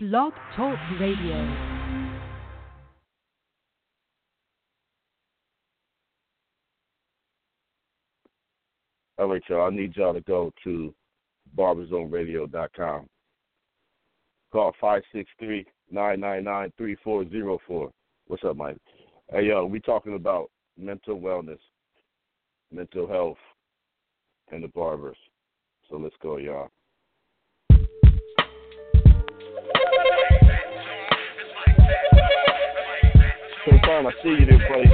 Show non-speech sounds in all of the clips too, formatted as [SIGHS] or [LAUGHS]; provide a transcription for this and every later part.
Blog Talk Radio. All right, y'all. I need y'all to go to barberzoneradio.com. Call 563-999-3404. What's up, Mike? Hey, yo, we talking about mental wellness, mental health, and the barbers. So let's go, y'all. Sometime I see you there, buddy.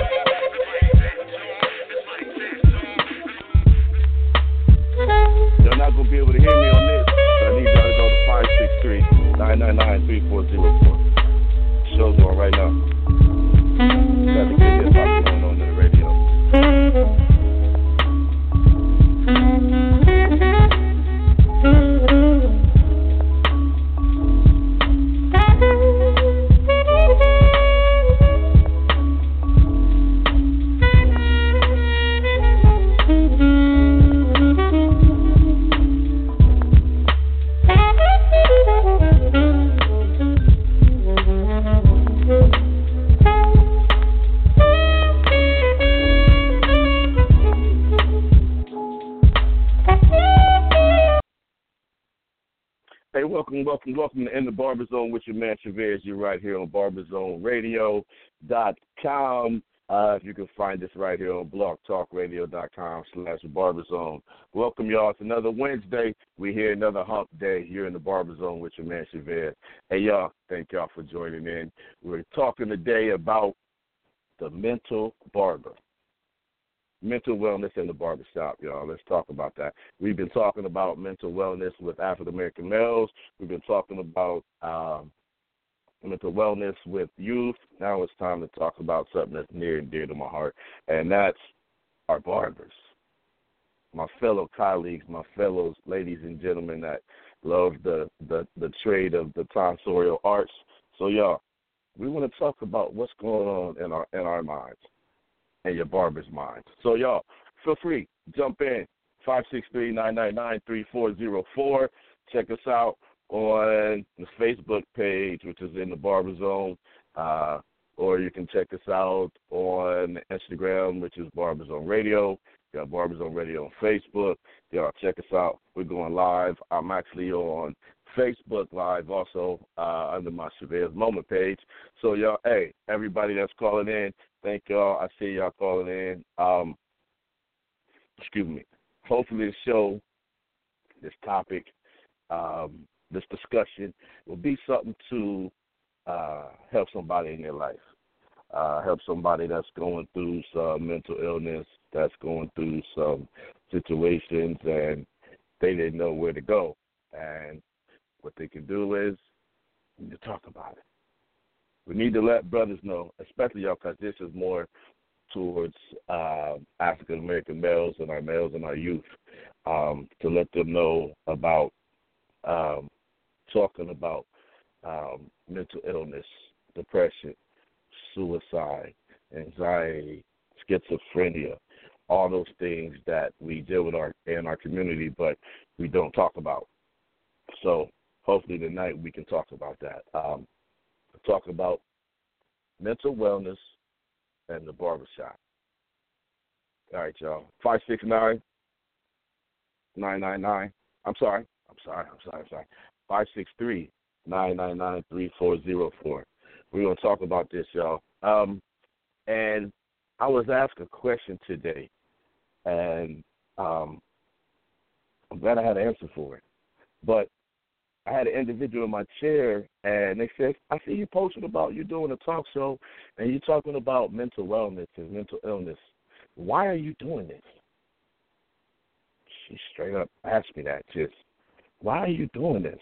You're not gonna be able to hear me on this. So I need y'all to go to 563-999-3404. Show's on right now. Got on in the radio. Welcome, welcome, welcome to In the Barber Zone with your man Chavez. You're right here on barberzoneradio.com. Uh, if you can find us right here on blogtalkradio.com slash barberzone. Welcome, y'all. It's another Wednesday. We're here another hump day here in the Barber Zone with your man Chavez. Hey, y'all, thank y'all for joining in. We're talking today about the mental barber mental wellness in the barbershop, y'all. Let's talk about that. We've been talking about mental wellness with African American males. We've been talking about um, mental wellness with youth. Now it's time to talk about something that's near and dear to my heart, and that's our barbers. My fellow colleagues, my fellow ladies and gentlemen that love the, the, the trade of the tonsorial arts. So, y'all, we want to talk about what's going on in our in our minds and your barber's mind. So y'all, feel free, jump in. Five six three nine nine nine three four zero four. Check us out on the Facebook page, which is in the Barber Zone, uh, or you can check us out on Instagram, which is Barber Zone Radio. You got Barber Zone Radio on Facebook. Y'all check us out. We're going live. I'm actually on Facebook Live also uh, under my Chavez Moment page. So y'all, hey, everybody that's calling in, thank y'all. I see y'all calling in. Um, excuse me. Hopefully, the show, this topic, um, this discussion will be something to uh, help somebody in their life. Uh, help somebody that's going through some mental illness, that's going through some situations, and they didn't know where to go. And what they can do is to talk about it. We need to let brothers know, especially y'all, because this is more towards uh, African American males and our males and our youth, um, to let them know about um, talking about um, mental illness, depression, suicide, anxiety, schizophrenia, all those things that we deal with our in our community, but we don't talk about. So hopefully tonight we can talk about that. Um, talk about mental wellness and the barbershop. All right, y'all. Five six nine nine nine nine. I'm sorry. I'm sorry. I'm sorry. I'm sorry. Five six three nine nine nine three four zero four. We're gonna talk about this, y'all. Um, and I was asked a question today, and um, I'm glad I had an answer for it. But I had an individual in my chair, and they said, "I see you posting about you doing a talk show, and you're talking about mental wellness and mental illness. Why are you doing this?" She straight up asked me that. Just, why are you doing this?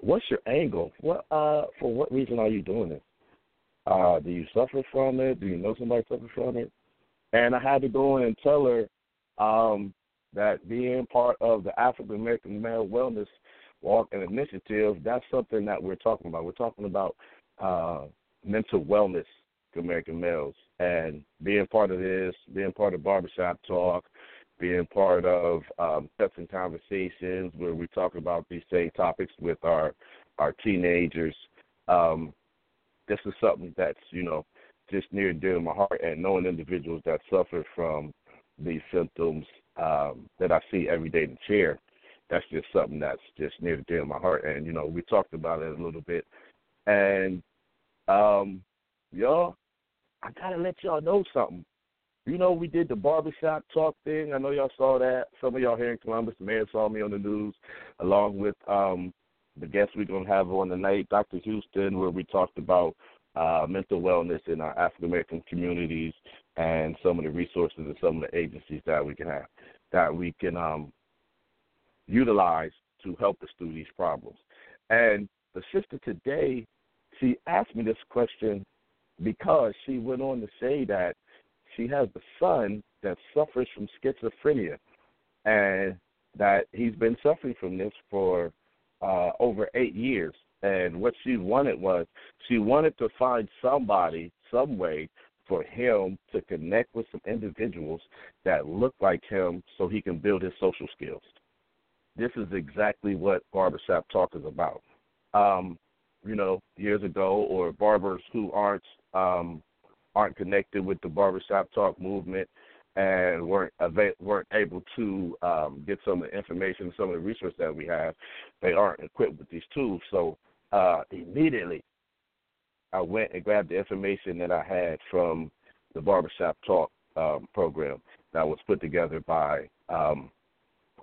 What's your angle? What uh, for what reason are you doing this? Uh, do you suffer from it? Do you know somebody suffers from it? And I had to go in and tell her um, that being part of the African American Male Wellness Walk and Initiative, that's something that we're talking about. We're talking about uh, mental wellness for American males and being part of this, being part of Barbershop Talk, being part of um, Cuts and Conversations where we talk about these same topics with our our teenagers. Um, this is something that's you know just near and dear to my heart, and knowing individuals that suffer from these symptoms um, that I see every day in the chair, that's just something that's just near and dear to my heart. And you know, we talked about it a little bit, and um, y'all, I gotta let y'all know something. You know, we did the barbershop talk thing. I know y'all saw that. Some of y'all here in Columbus, the mayor saw me on the news, along with um, the guest we're gonna have on tonight, Dr. Houston, where we talked about uh, mental wellness in our African American communities and some of the resources and some of the agencies that we can have that we can um, utilize to help us through these problems. And the sister today, she asked me this question because she went on to say that she has a son that suffers from schizophrenia and that he's been suffering from this for uh, over eight years. And what she wanted was she wanted to find somebody, some way for him to connect with some individuals that look like him so he can build his social skills. This is exactly what barbershop talk is about. Um, you know, years ago, or barbers who aren't um, aren't connected with the barbershop talk movement and weren't weren't able to um, get some of the information, some of the research that we have, they aren't equipped with these tools. So uh, immediately, I went and grabbed the information that I had from the barbershop talk um, program that was put together by um,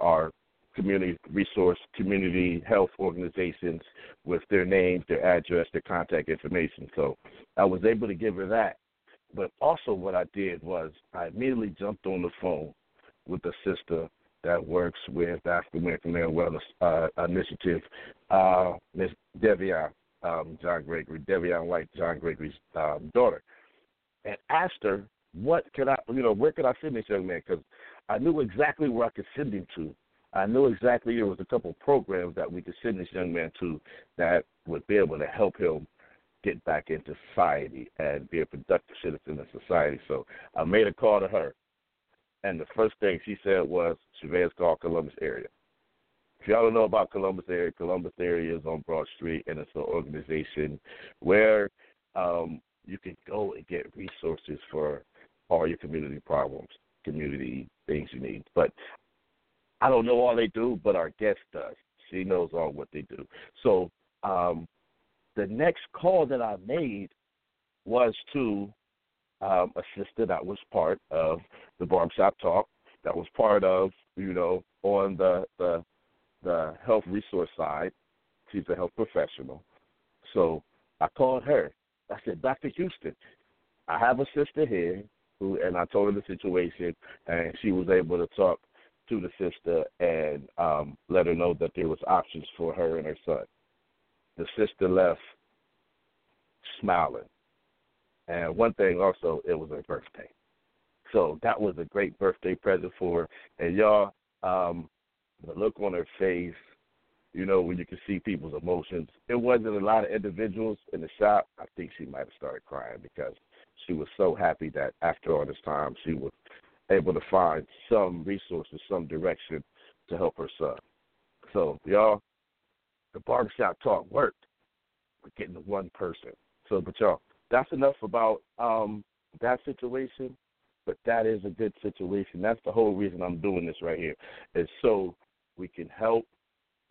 our community resource community health organizations with their names, their address, their contact information. So I was able to give her that but also, what I did was I immediately jumped on the phone with a sister that works with African American Male Wellness uh, Initiative, uh, Miss Devion um, John Gregory, Devion White, John Gregory's um, daughter, and asked her, "What could I, you know, where could I send this young man?" Because I knew exactly where I could send him to. I knew exactly there was a couple programs that we could send this young man to that would be able to help him get back into society and be a productive citizen in society. So I made a call to her, and the first thing she said was, Chavez called Columbus area. If y'all don't know about Columbus area, Columbus area is on Broad Street, and it's an organization where um, you can go and get resources for all your community problems, community things you need. But I don't know all they do, but our guest does. She knows all what they do. So um, the next call that I made was to um, a sister that was part of the barbershop talk, that was part of, you know, on the the the health resource side. She's a health professional. So I called her. I said, Dr. Houston, I have a sister here who and I told her the situation and she was able to talk to the sister and um let her know that there was options for her and her son the sister left smiling. And one thing also, it was her birthday. So that was a great birthday present for her. And y'all, um, the look on her face, you know, when you can see people's emotions. It wasn't a lot of individuals in the shop. I think she might have started crying because she was so happy that after all this time she was able to find some resources, some direction to help her son. So, y'all, the barbershop talk worked. We're getting one person. So, but y'all, that's enough about um, that situation. But that is a good situation. That's the whole reason I'm doing this right here, is so we can help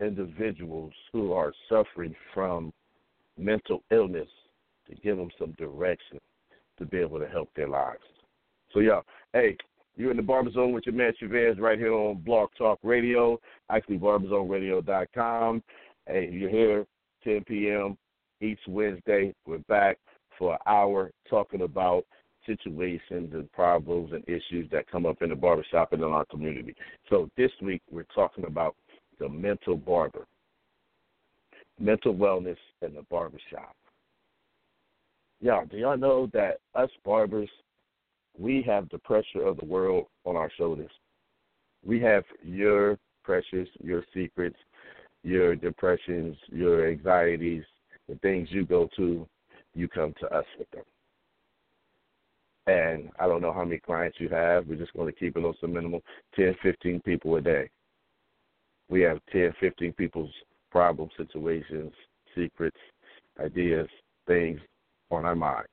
individuals who are suffering from mental illness to give them some direction to be able to help their lives. So, y'all, hey, you're in the Barber Zone with your man Chavez right here on Blog Talk Radio, actually barberzoneradio.com. Hey, you're here 10 p.m. each Wednesday. We're back for an hour talking about situations and problems and issues that come up in the barbershop and in our community. So this week we're talking about the mental barber, mental wellness in the barbershop. Y'all, do y'all know that us barbers, we have the pressure of the world on our shoulders? We have your pressures, your secrets, your depressions, your anxieties, the things you go to, you come to us with them. And I don't know how many clients you have. We're just going to keep it on some minimal 10, 15 people a day. We have 10, 15 people's problem situations, secrets, ideas, things on our minds.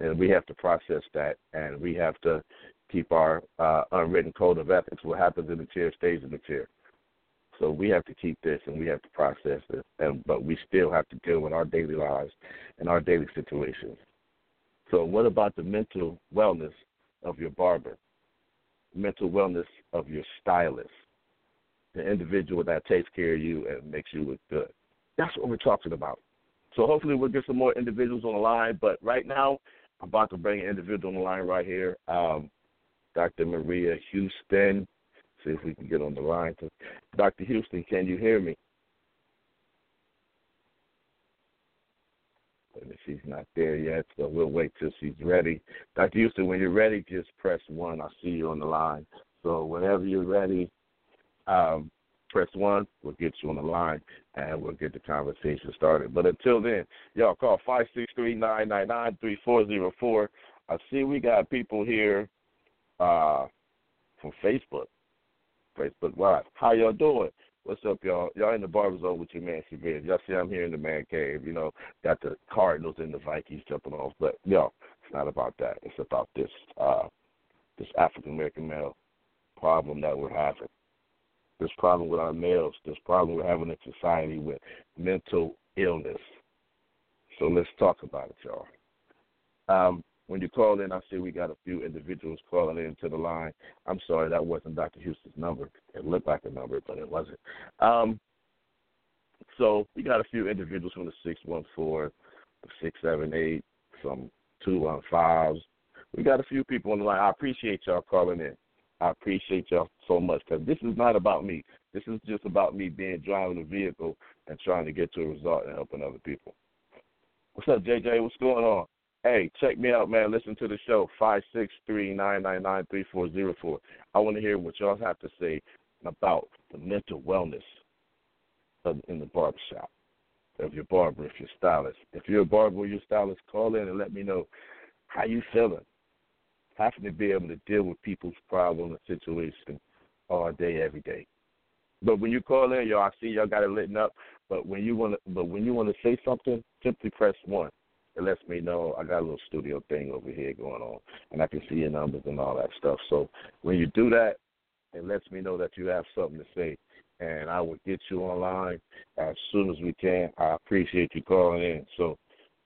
And we have to process that, and we have to keep our uh, unwritten code of ethics. What happens in the chair stays in the chair. So we have to keep this, and we have to process this, and but we still have to deal with our daily lives and our daily situations. So, what about the mental wellness of your barber? Mental wellness of your stylist, the individual that takes care of you and makes you look good. That's what we're talking about. So hopefully we'll get some more individuals on the line. But right now, I'm about to bring an individual on the line right here. Um, Dr. Maria Houston. See if we can get on the line. Dr. Houston, can you hear me? She's not there yet, so we'll wait till she's ready. Dr. Houston, when you're ready, just press one. I see you on the line. So whenever you're ready, um, press one. We'll get you on the line and we'll get the conversation started. But until then, y'all call five six three nine nine nine three four zero four. I see we got people here uh, from Facebook. Facebook Live. How y'all doing? What's up, y'all? Y'all in the barber zone with your man Severe. Y'all see I'm here in the man cave. You know, got the Cardinals and the Vikings jumping off, but yo, it's not about that. It's about this uh, this African American male problem that we're having this problem with our males, this problem we're having in society with mental illness. So let's talk about it, y'all. Um, when you call in, I see we got a few individuals calling in to the line. I'm sorry, that wasn't Dr. Houston's number. It looked like a number, but it wasn't. Um, so we got a few individuals from the 614, the 678, some 215s. We got a few people on the line. I appreciate y'all calling in. I appreciate y'all so much because this is not about me. This is just about me being driving a vehicle and trying to get to a result and helping other people. What's up, JJ? What's going on? Hey, check me out, man. Listen to the show five six three nine nine nine three four zero four. I want to hear what y'all have to say about the mental wellness of, in the barbershop. If you're a barber, if you're stylist, if you're a barber or you're stylist, call in and let me know how you feeling having to be able to deal with people's problems and situations all day, every day. But when you call in, y'all, I see y'all got it lit up. But when you want to, but when you want to say something, simply press one. It lets me know I got a little studio thing over here going on, and I can see your numbers and all that stuff. So when you do that, it lets me know that you have something to say, and I will get you online as soon as we can. I appreciate you calling in. So,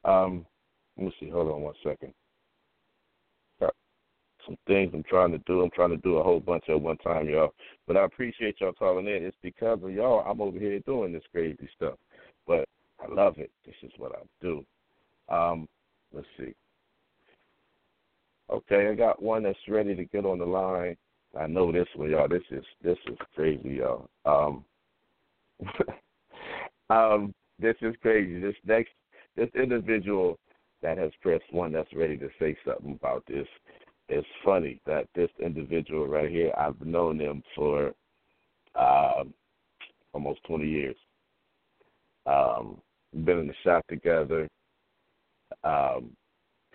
um, let me see. Hold on one second some things I'm trying to do. I'm trying to do a whole bunch at one time, y'all. But I appreciate y'all calling in. It's because of y'all I'm over here doing this crazy stuff. But I love it. This is what I do. Um, let's see. Okay, I got one that's ready to get on the line. I know this one, y'all. This is this is crazy, y'all. Um, [LAUGHS] um, this is crazy. This next this individual that has pressed one that's ready to say something about this it's funny that this individual right here, I've known him for um, almost 20 years. Um, been in the shop together, um,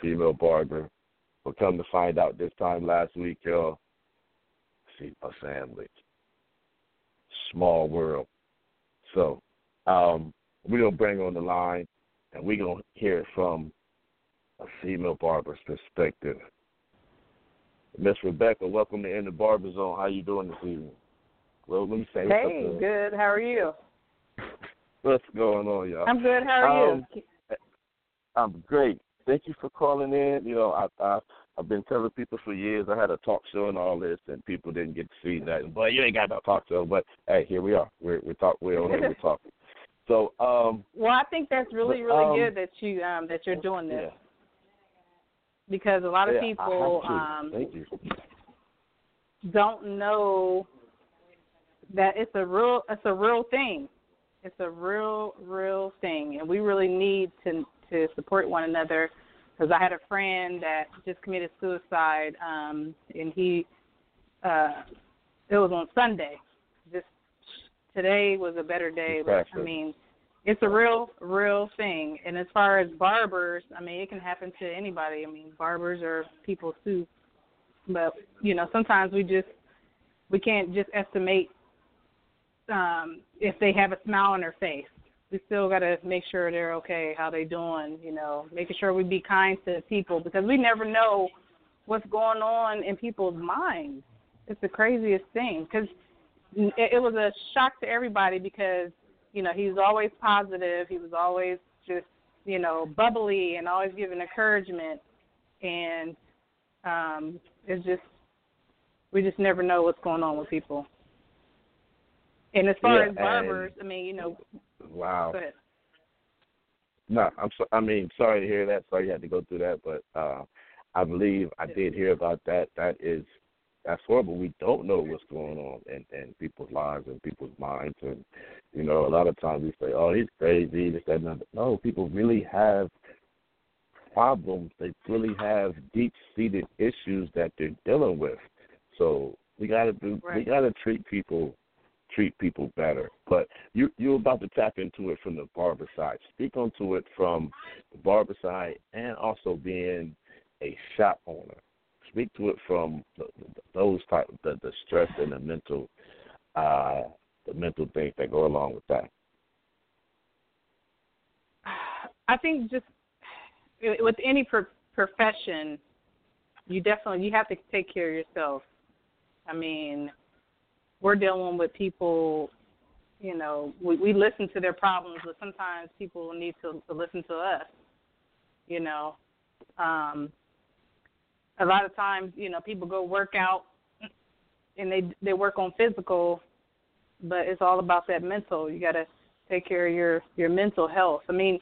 female barber. But come to find out this time last week, y'all, see my family. Small world. So um, we're going to bring on the line, and we're going to hear from a female barber's perspective. Miss Rebecca, welcome to In the Barber Zone. How you doing this evening? Well, let me say. Hey, good. How are you? What's going on, y'all? I'm good. How are um, you? I'm great. Thank you for calling in. You know, I, I I've been telling people for years I had a talk show and all this, and people didn't get to see that. But you ain't got no talk show. But hey, here we are. We're we're talk we're on here. We're [LAUGHS] talking. So, um, well, I think that's really really um, good that you um that you're doing this. Yeah because a lot of yeah, people um, don't know that it's a real it's a real thing. It's a real real thing, and we really need to to support one another. Because I had a friend that just committed suicide, um, and he uh, it was on Sunday. Just today was a better day, but I mean it's a real, real thing. And as far as barbers, I mean, it can happen to anybody. I mean, barbers are people too. But you know, sometimes we just we can't just estimate um, if they have a smile on their face. we still got to make sure they're okay, how they doing, you know, making sure we be kind to people because we never know what's going on in people's minds. It's the craziest thing because it, it was a shock to everybody because you know he was always positive, he was always just you know bubbly and always giving encouragement, and um, it's just we just never know what's going on with people. And as far Yeah, as barbers, I mean, you know, Wow. go ahead. No, I'm so, I mean, sorry to hear that. Sorry you had to go through that, but uh I believe I did hear about that. That is that's horrible. We don't know what's going on in, in people's lives and people's minds and you know, a lot of times we say, Oh, he's crazy, this, that, and that. No, people really have problems. They really have deep seated issues that they're dealing with. So we gotta do we gotta treat people treat people better. But you you're about to tap into it from the barber side. Speak onto it from the barber side and also being a shop owner. Speak to it from those type the the stress and the mental uh the mental things that go along with that. I think just with any pro- profession, you definitely you have to take care of yourself. I mean, we're dealing with people. You know, we, we listen to their problems, but sometimes people need to, to listen to us. You know, um, a lot of times, you know, people go work out and they they work on physical, but it's all about that mental. You got to take care of your your mental health. I mean,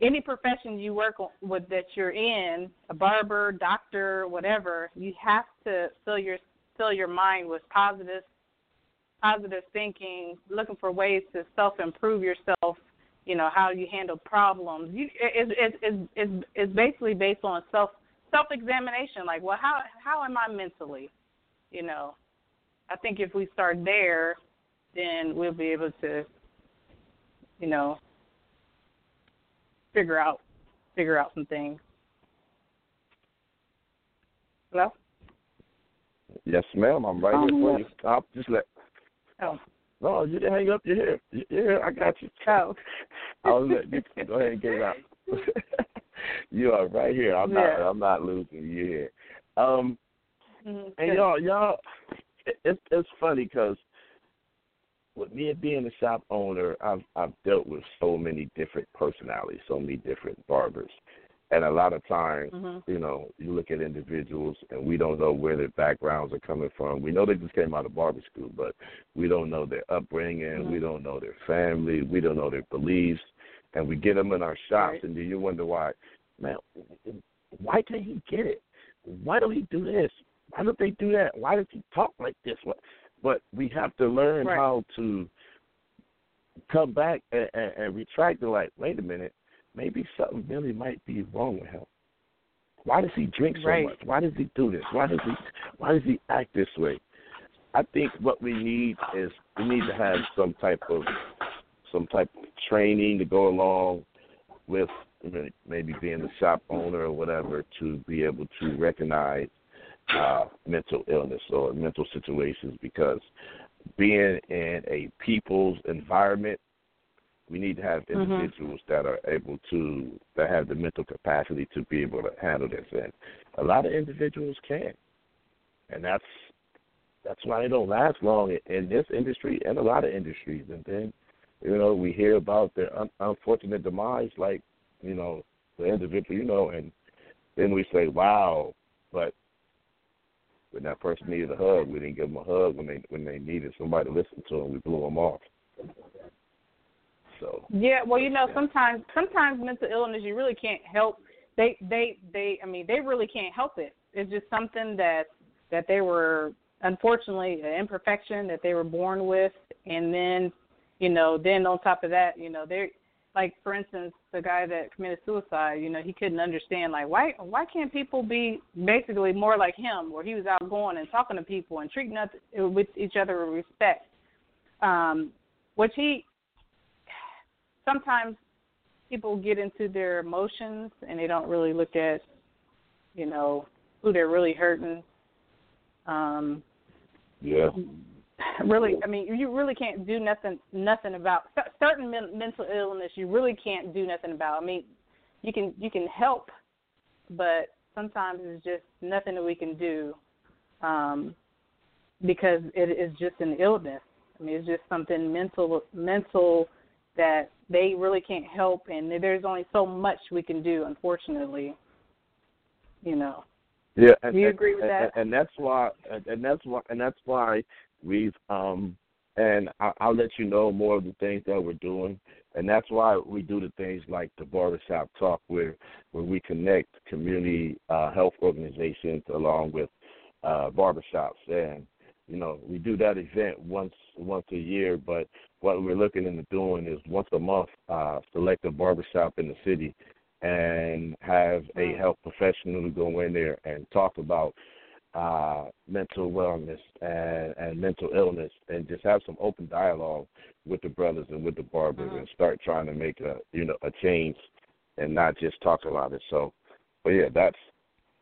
any profession you work with that you're in, a barber, doctor, whatever, you have to fill your fill your mind with positive positive thinking, looking for ways to self improve yourself. You know how you handle problems. You it's it's it's it's it's basically based on self self examination. Like, well, how how am I mentally? You know, I think if we start there, then we'll be able to, you know, figure out figure out some things. Hello? Yes, ma'am. I'm right here for you. Um, I'll just let Oh. no, you didn't hang up. You're here. You're here. I got you. Oh. [LAUGHS] I'll let you go ahead and get it out. [LAUGHS] [LAUGHS] you are right here. I'm not. I'm not losing you here. Um, Mhm. and y'all, y'all, it, it's it's funny because with me being a shop owner, I've I've dealt with so many different personalities, so many different barbers, and a lot of times, Mhm. you know, you look at individuals and we don't know where their backgrounds are coming from. We know they just came out of barber school, but we don't know their upbringing. Mhm. We don't know their family. We don't know their beliefs, and we get them in our shops, Right. and then you wonder why, man, why can't he get it? Why don't he do this? Why don't they do that? Why does he talk like this? What? But we have to learn Right. how to come back and, and, and retract and like, wait a minute, maybe something really might be wrong with him. Why does he drink so Right. much? Why does he do this? Why does he why does he act this way? I think what we need is we need to have some type of some type of training to go along with maybe being a shop owner or whatever to be able to recognize uh, mental illness or mental situations because being in a people's environment, we need to have Mhm. individuals that are able to that have the mental capacity to be able to handle this. And a lot of individuals can, and that's that's why they don't last long in, in this industry and a lot of industries. And then, you know, we hear about their un- unfortunate demise, like you know the individual, you know, and then we say, "Wow," but when that person needed a hug, we didn't give them a hug when they when they needed somebody to listen to them. We blew them off. So Yeah, well, you know, Yeah. sometimes sometimes mental illness you really can't help. They they they I mean, they really can't help it. It's just something that that they were unfortunately an imperfection that they were born with and then, you know, then on top of that, you know, they're like for instance, the guy that committed suicide, you know, he couldn't understand like why why can't people be basically more like him where he was outgoing and talking to people and treating us with each other with respect. Um which he sometimes people get into their emotions and they don't really look at, you know, who they're really hurting. Um, yeah, really, I mean, you really can't do nothing nothing about certain men, mental illness. You really can't do nothing about. I mean, you can you can help, but sometimes it's just nothing that we can do um, because it is just an illness. I mean, it's just something mental mental that they really can't help, and there's only so much we can do, unfortunately. You know. Yeah, and, do you agree with and, that? And that's why, and that's why, and that's why we've um, and I, I'll let you know more of the things that we're doing, and that's why we do the things like the barbershop talk, where where we connect community uh, health organizations along with uh, barbershops, and you know we do that event once once a year, but what we're looking into doing is once a month, uh, select a barbershop in the city and have a health professional to go in there and talk about uh, mental wellness and, and mental illness and just have some open dialogue with the brothers and with the barbers mm-hmm. and start trying to make a you know a change and not just talk about it. So, but yeah, that's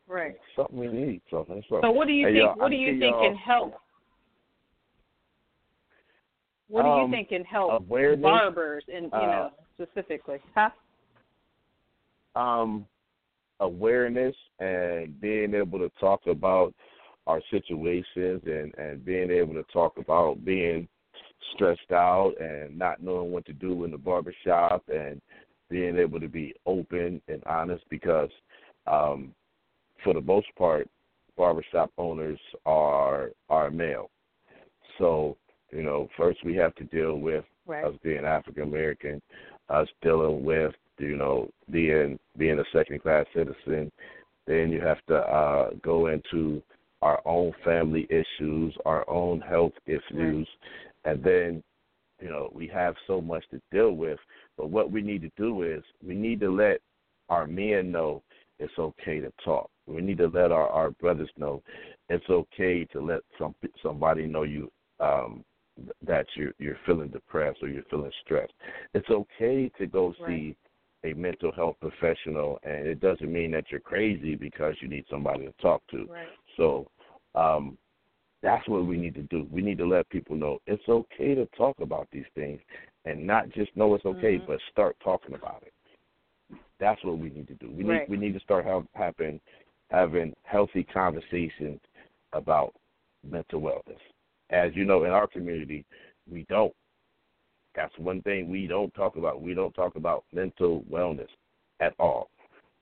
right something we need. So that's what. So what do you hey, think? what do you think can help? What do you um, think can help awareness, barbers and you uh, know specifically, huh? um, awareness and being able to talk about our situations and and being able to talk about being stressed out and not knowing what to do in the barbershop and being able to be open and honest because um for the most part barbershop owners are are male so you know first we have to deal with right. us being african american us dealing with you know, being being a second class citizen. Then you have to uh, go into our own family issues, our own health issues, and then you know we have so much to deal with. But what we need to do is we need to let our men know it's okay to talk. We need to let our, our brothers know it's okay to let some somebody know you um, that you're you're feeling depressed or you're feeling stressed. It's okay to go right. see a mental health professional, and it doesn't mean that you're crazy because you need somebody to talk to. Right. So um, that's what we need to do. We need to let people know it's okay to talk about these things, and not just know it's okay, mm-hmm. but start talking about it. That's what we need to do. We right. need we need to start have, having having healthy conversations about mental wellness. As you know, in our community, we don't. That's one thing we don't talk about. We don't talk about mental wellness at all.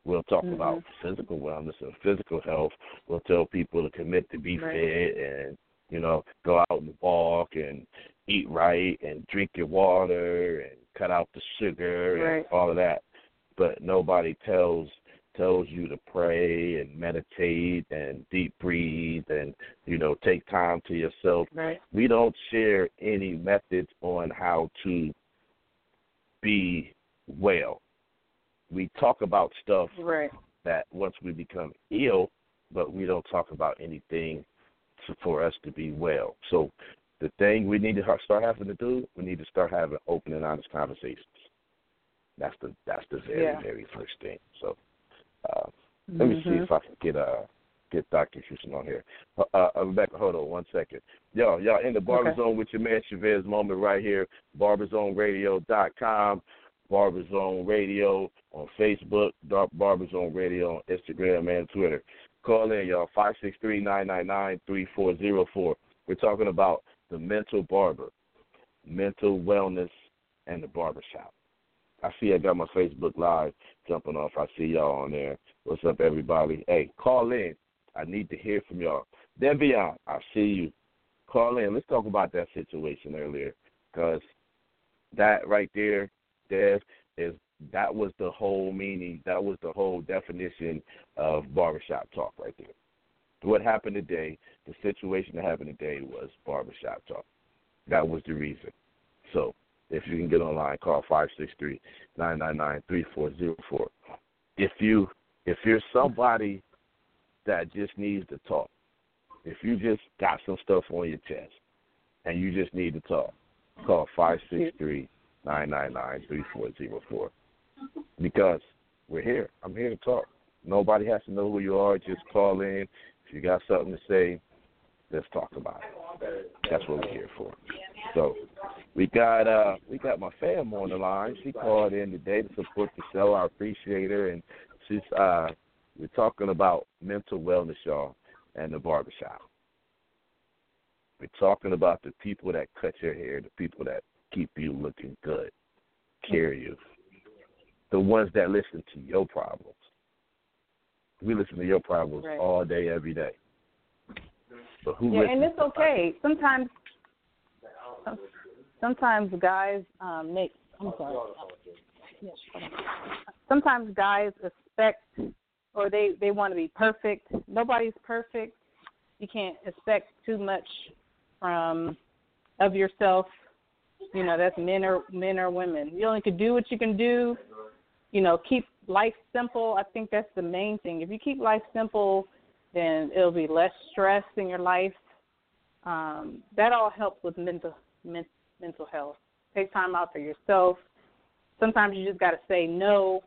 We'll talk mm-hmm. about physical wellness and physical health. We'll tell people to commit to be right. fit and you know go out and walk and eat right and drink your water and cut out the sugar right. and all of that. But nobody tells tells you to pray and meditate and deep breathe and you know take time to yourself. Right. We don't share any methods on how to be well. We talk about stuff right. that once we become ill, but we don't talk about anything to, for us to be well. So the thing we need to start having to do, we need to start having open and honest conversations. That's the that's the very yeah. very first thing. So uh, let me mm-hmm. see if I can get uh get Dr. Houston on here. Uh, uh, Rebecca, hold on one second. Yo, y'all in the Barber okay. Zone with your man Chavez moment right here. BarberZoneRadio.com, BarberZone Radio on Facebook, BarberZone Radio on Instagram and Twitter. Call in, y'all, five six three nine nine nine three four zero four. We're talking about the mental barber, mental wellness, and the barbershop. I see I got my Facebook Live jumping off. I see y'all on there. What's up, everybody? Hey, call in. I need to hear from y'all. Devion, I see you. Call in. Let's talk about that situation earlier, because that right there, Dev, is that was the whole meaning. That was the whole definition of barbershop talk right there. What happened today, the situation that happened today was barbershop talk. That was the reason. So if you can get online, call five six three nine nine nine three four zero four. If you if you're somebody that just needs to talk, if you just got some stuff on your chest and you just need to talk, call five six three nine nine nine three four zero four. Because we're here. I'm here to talk. Nobody has to know who you are. Just call in. If you got something to say, let's talk about it. That's what we're here for. So we got uh we got my fam on the line. She called in today to support the show. I appreciate her and she's uh we're talking about mental wellness, y'all, and the barbershop. We're talking about the people that cut your hair, the people that keep you looking good, carry you, the ones that listen to your problems. We listen to your problems right. all day, every day. But who yeah, and it's okay. Sometimes, sometimes guys um, make. I'm sorry. Sometimes guys expect, or they they want to be perfect. Nobody's perfect. You can't expect too much from of yourself. You know, that's men or men or women. You only can do what you can do. You know, keep life simple. I think that's the main thing. If you keep life simple, then it'll be less stress in your life. Um, that all helps with mental men, mental health. Take time out for yourself. Sometimes you just got to say no,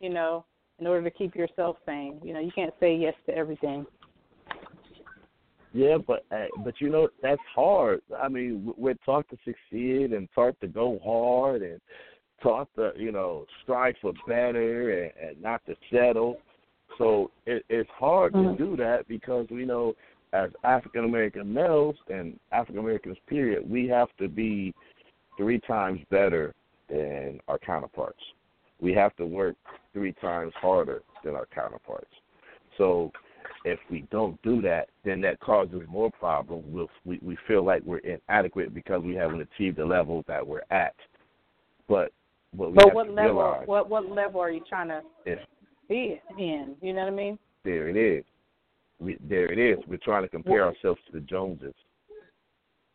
you know, in order to keep yourself sane. You know, you can't say yes to everything. Yeah, but uh, but you know that's hard. I mean, we're taught to succeed and taught to go hard and taught to you know strive for better and, and not to settle. So it, it's hard mm-hmm. to do that because we know as African American males and African Americans period, we have to be three times better than our counterparts. We have to work three times harder than our counterparts. So if we don't do that, then that causes more problems. We'll, we we feel like we're inadequate because we haven't achieved the level that we're at. But what we but have what to level? realize, what what level are you trying to be in? You know what I mean? There it is. We, there it is. We're trying to compare ourselves to the Joneses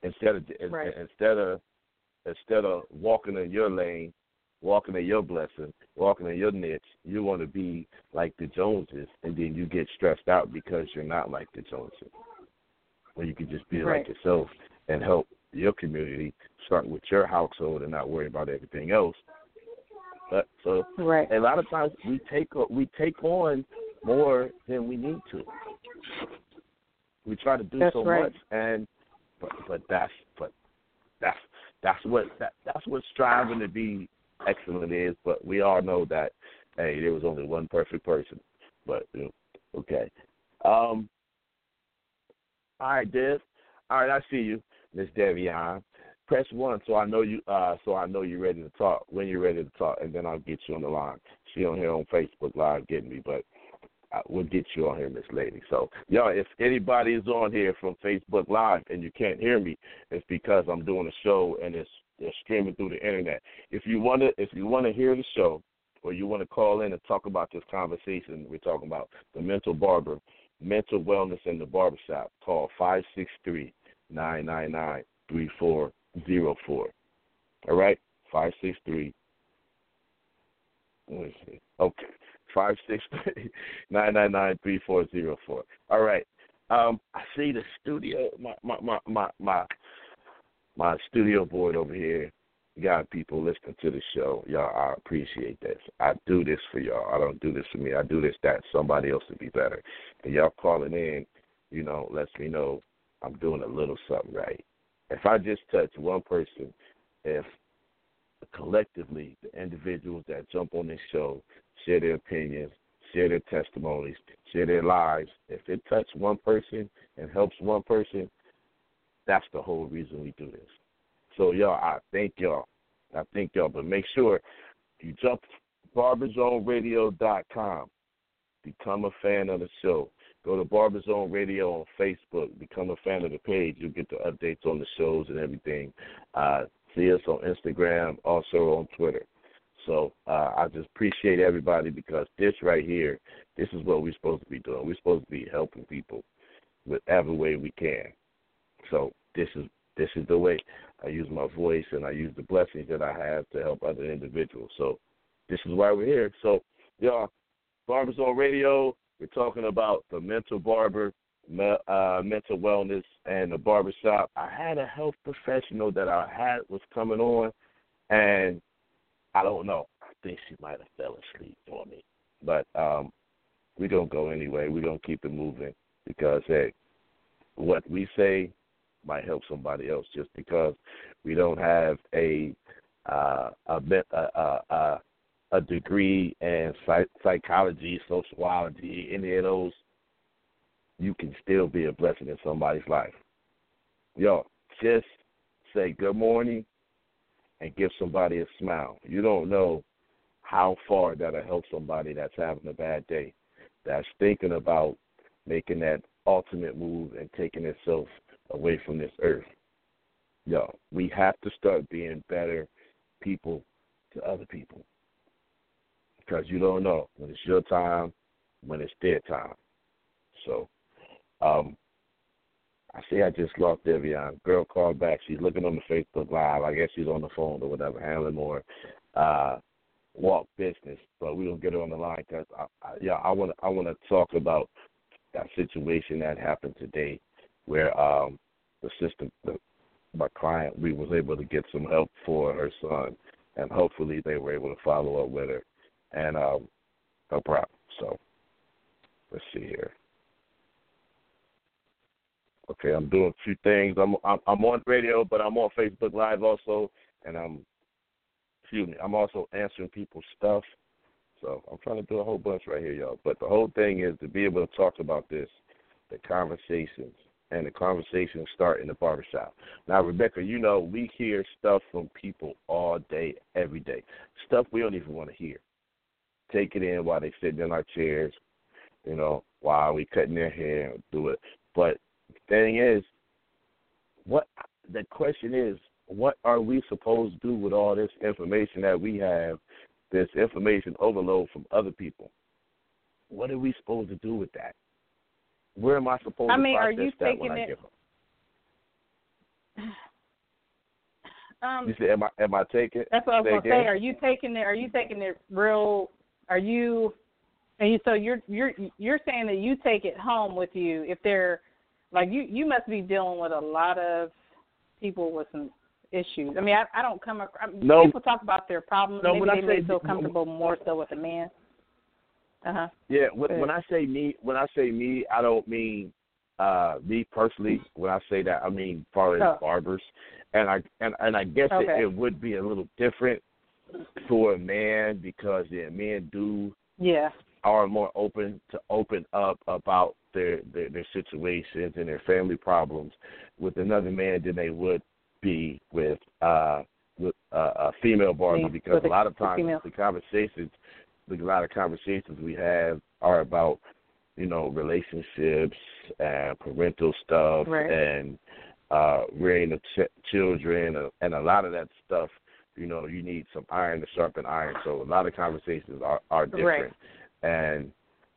instead of right. instead of instead of walking in your lane walking in your blessing, walking in your niche, you want to be like the Joneses, and then you get stressed out because you're not like the Joneses. When you can just be right. like yourself and help your community, start with your household, and not worry about everything else. But so, right. a lot of times we take we take on more than we need to. We try to do that's so right. much, and but but that's but that's that's what that that's what striving to be excellent is, but we all know that hey, there was only one perfect person. But you know, okay. Um all right, Dev. All right, I see you, Miss Devion. Press one so I know you uh so I know you're ready to talk when you're ready to talk and then I'll get you on the line. She on here on Facebook Live getting me, but we'll get you on here, Miss Lady. So, y'all, if anybody is on here from Facebook Live and you can't hear me, it's because I'm doing a show and it's they're streaming through the internet. If you want to, if you want to hear the show, or you want to call in and talk about this conversation we're talking about, the mental barber, mental wellness in the barbershop, call five six three nine nine nine three four zero four. All right, five six three. Okay, five six three nine nine nine three four zero four. All right. Um, I see the studio. My my my my my my studio board over here got people listening to the show. Y'all, I appreciate this. I do this for y'all. I don't do this for me. I do this that somebody else would be better. And y'all calling in, you know, lets me know I'm doing a little something right. If I just touch one person, if collectively the individuals that jump on this show share their opinions, share their testimonies, share their lives, if it touches one person and helps one person, that's the whole reason we do this. So y'all, I thank y'all. I thank y'all. But make sure you jump barberzoneradio.com. Become a fan of the show. Go to Barberzone Radio on Facebook. Become a fan of the page. You'll get the updates on the shows and everything. Uh, see us on Instagram, also on Twitter. So uh, I just appreciate everybody because this right here, this is what we're supposed to be doing. We're supposed to be helping people whatever way we can. So this is this is the way I use my voice and I use the blessings that I have to help other individuals. So this is why we're here. So y'all, BarberZone Radio. We're talking about the mental barber, uh, mental wellness, and the barbershop. I had a health professional that I had was coming on, and I don't know. I think she might have fell asleep on me, but um, we're gonna go anyway. We're gonna keep it moving because hey, what we say might help somebody else just because we don't have a uh, a, a, a, a degree in psychology, sociology, any of those, you can still be a blessing in somebody's life. Yo, just say good morning and give somebody a smile. You don't know how far that'll help somebody that's having a bad day, that's thinking about making that ultimate move and taking itself away from this earth. Yo, we have to start being better people to other people. Because you don't know when it's your time, when it's their time. So, um, I see I just lost Devion. Girl called back. She's looking on the Facebook Live. I guess she's on the phone or whatever, handling more uh, walk business. But we don't get her on the line because, I, I, yeah, I want to I want to talk about that situation that happened today, where um, the system, the, my client, we was able to get some help for her son, and hopefully they were able to follow up with her, and um, no problem. So let's see here. Okay, I'm doing a few things. I'm I'm, I'm on radio, but I'm on Facebook Live also, and I'm excuse me. I'm also answering people's stuff. So I'm trying to do a whole bunch right here, y'all. But the whole thing is to be able to talk about this, the conversations, and the conversations start in the barbershop. Now, Rebecca, you know we hear stuff from people all day, every day. Stuff we don't even want to hear. Take it in while they sitting in our chairs, you know, while we cutting their hair, do it. But thing is, what the question is, what are we supposed to do with all this information that we have, this information overload from other people? What are we supposed to do with that? Where am I supposed to I to mean, process are you that taking when I it? get home? [SIGHS] Um, You said, am I am I taking? That's what I was gonna say. Are you taking it? Are you taking it real? Are you? And you, so you're you're you're saying that you take it home with you if they're like you you must be dealing with a lot of people with some issues. I mean, I I don't come across No. people talk about their problems. No, Maybe when I they may say- feel comfortable more so with a man. Uh huh. Yeah, when, when I say me, when I say me, I don't mean uh me personally. When I say that, I mean far as Oh. barbers, and I and and I guess Okay. it, it would be a little different for a man because yeah, men do Yeah. are more open to open up about their, their their situations and their family problems with another man than they would be with uh with uh, a female barber Yeah, because with a lot of times female. the conversations the a lot of conversations we have are about you know relationships and parental stuff Right. and uh rearing of ch- children uh, and a lot of that stuff you know you need some iron to sharpen iron so a lot of conversations are are different and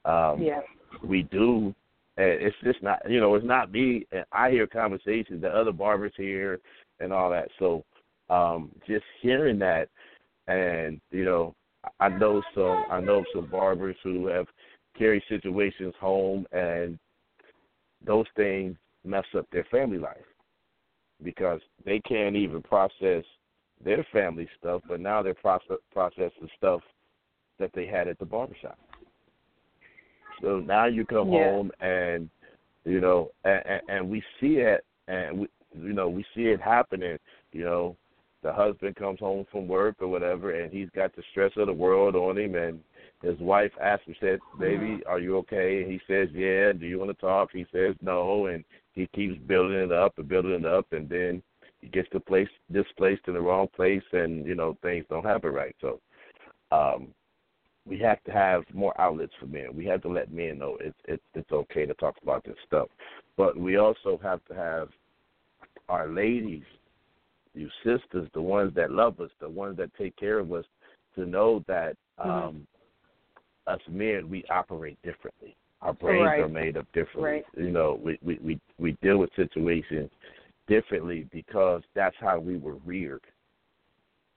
um Yeah. we do and it's just not you know it's not me. I hear conversations that other barbers hear and all that. So um just hearing that and you know i know some i know some barbers who have carried situations home and those things mess up their family life because they can't even process their family stuff but now they're process processing stuff that they had at the barbershop so now you come Yeah. home and you know, and, and, and we see it, and we, you know, we see it happening. You know, the husband comes home from work or whatever, and he's got the stress of the world on him, and his wife asks him, says, "Baby, are you okay?" And he says, "Yeah." Do you want to talk? He says, "No," and he keeps building it up and building it up, and then he gets the place displaced in the wrong place, and you know things don't happen right. So, um, we have to have more outlets for men. We have to let men know it's it's it's okay to talk about this stuff, but we also have to have our ladies, you sisters, the ones that love us, the ones that take care of us, to know that um, us men we operate differently. Our brains Right. are made up differently. Right. You know, we, we we we deal with situations differently because that's how we were reared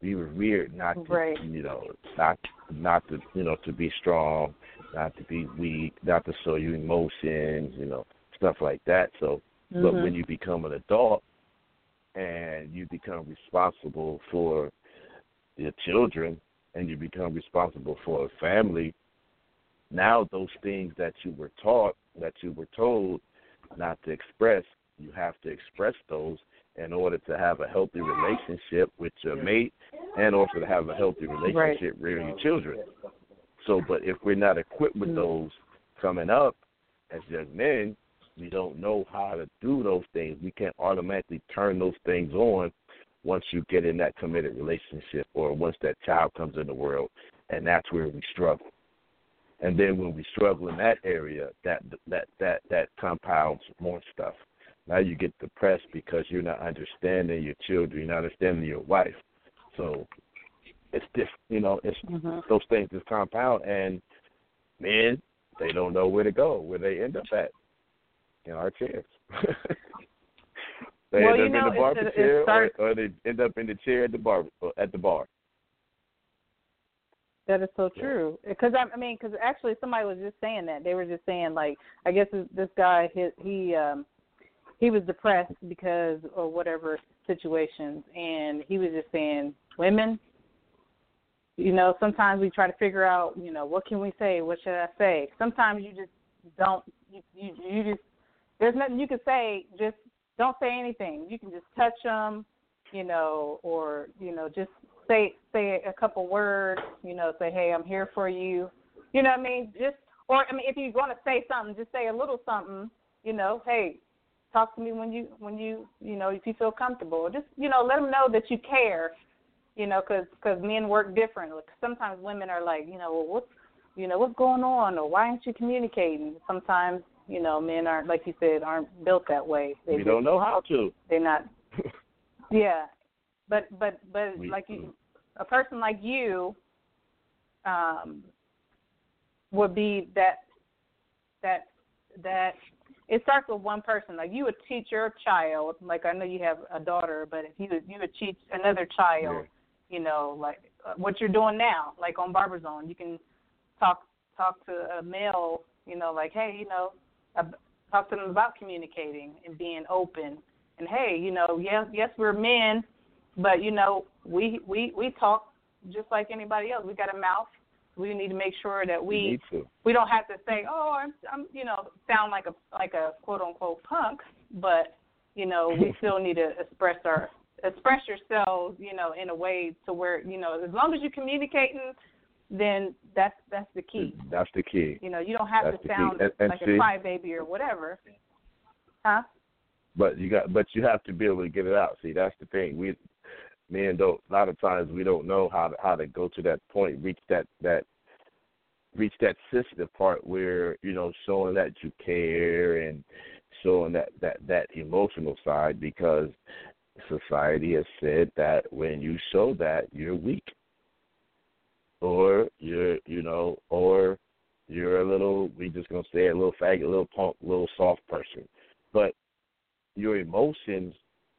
we were reared not to Right. you know not not to you know to be strong not to be weak not to show you emotions you know stuff like that so but Mhm. when you become an adult and you become responsible for your children and you become responsible for a family now those things that you were taught that you were told not to express. You have to express those in order to have a healthy relationship with your mate and also to have a healthy relationship right. with your children. So, but if we're not equipped with Mm-hmm. those coming up as young men, we don't know how to do those things. We can't automatically turn those things on once you get in that committed relationship or once that child comes in the world, and that's where we struggle. And then when we struggle in that area, that that that that compounds more stuff. Now you get depressed because you're not understanding your children, you're not understanding your wife. So it's different, you know. It's Mhm. those things just compound, and men they don't know where to go, where they end up at in our chairs. [LAUGHS] they Well, end you up know, in the barber it chair, starts- or, or they end up in the chair at the bar at the bar. That is so true. Because I, I mean, because actually somebody was just saying that they were just saying like, I guess this, this guy he he um he was depressed because or whatever situations, and he was just saying women. You know, sometimes we try to figure out, you know, what can we say? What should I say? Sometimes you just don't. You you, you just there's nothing you can say. Just don't say anything. You can just touch them, you know, or you know, just say say a couple words, you know, say, "Hey, I'm here for you." You know what I mean? Just or I mean, if you're going to say something, just say a little something. You know, hey, talk to me when you when you you know if you feel comfortable. Just you know, let them know that you care. You know, because cause men work different. Sometimes women are like, you know, well, what's you know what's going on, or why aren't you communicating? Sometimes you know men aren't like you said aren't built that way. They we don't know how to. they're not [LAUGHS] yeah but but but We- like you a person like you um would be that that that it starts with one person. Like you would teach your child like i know you have a daughter but if you you would teach another child you know like uh, what you're doing now like on barber zone you can talk talk to a male you know like hey you know talk to them about communicating and being open. And hey you know yes yes we're men but you know we we we talk just like anybody else. We got a mouth we need to make sure that We we need to. we don't have to say oh i'm i'm you know sound like a like a quote unquote punk but you know we [LAUGHS] still need to express our express yourselves you know in a way to where you know as long as you're communicating then that's that's the key That's the key. you know you don't have That's to sound And- and like see- a crybaby or whatever huh But you got, but you have to be able to get it out. See, that's the thing. We men don't. A lot of times we don't know how to how to go to that point, reach that that reach that sensitive part where you know showing that you care and showing that that that emotional side because society has said that when you show that you're weak or you're you know or you're a little we just gonna say a little faggot, a little punk, little soft person. But your emotions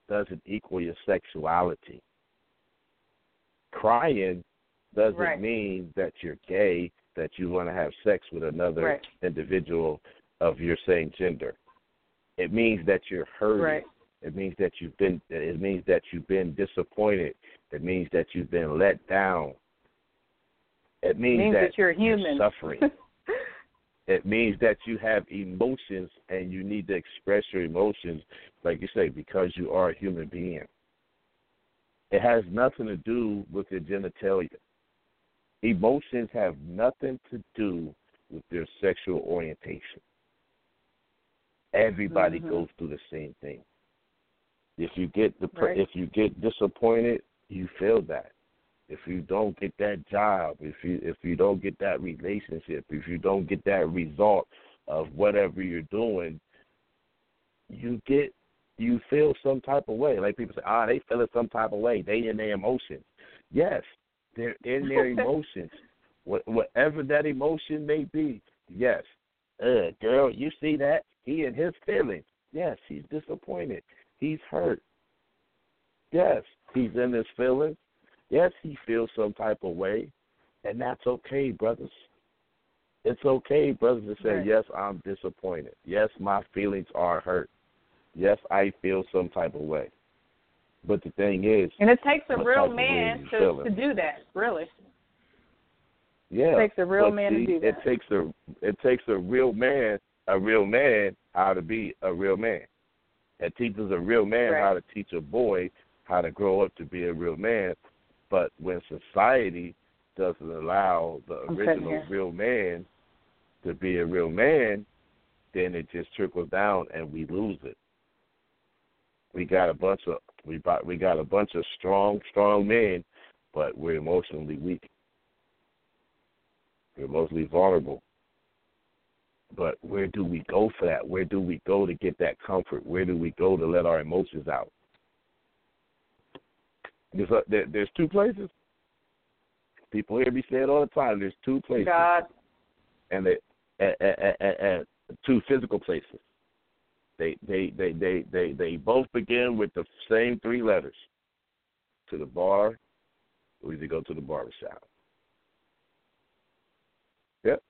doesn't equal your sexuality. Crying doesn't Right. mean that you're gay, that you want to have sex with another Right. individual of your same gender. It means that you're hurting. right It means that you've been it means that you've been disappointed. It means that you've been let down. It means, it means that you're human suffering. [LAUGHS] It means that you have emotions and you need to express your emotions, like you say, because you are a human being. It has nothing to do with your genitalia. Emotions have nothing to do with their sexual orientation. Everybody Mhm. goes through the same thing. If you get the Right. if you get disappointed, you feel that if you don't get that job, if you if you don't get that relationship, if you don't get that result of whatever you're doing, you get you feel some type of way. Like people say, ah, they feeling some type of way. They in their emotions. Yes, they're in their [LAUGHS] emotions. What, whatever that emotion may be. Yes. Uh, girl, you see that? He in his feelings. Yes, he's disappointed. He's hurt. Yes, he's in his feelings. Yes, he feels some type of way, and that's okay, brothers. It's okay, brothers, to say, Right. yes, I'm disappointed. Yes, my feelings are hurt. Yes, I feel some type of way. But the thing is, and it takes a real type of way man to feeling? to do that really yeah, It takes a real man to see, do It takes a it takes a real man, a real man, how to be a real man. It teaches a real man Right. how to teach a boy how to grow up to be a real man. But when society doesn't allow the original real man to be a real man, then it just trickles down and we lose it. We got a bunch of we got we got a bunch of strong strong men, but we're emotionally weak. We're mostly vulnerable. But where do we go for that? Where do we go to get that comfort? Where do we go to let our emotions out? There's, a, there, there's two places. People hear me say it all the time. There's two places, God. and they and, and, and, and two physical places. They they, they they they they both begin with the same three letters. To the bar, or either go to the barber shop. Yep.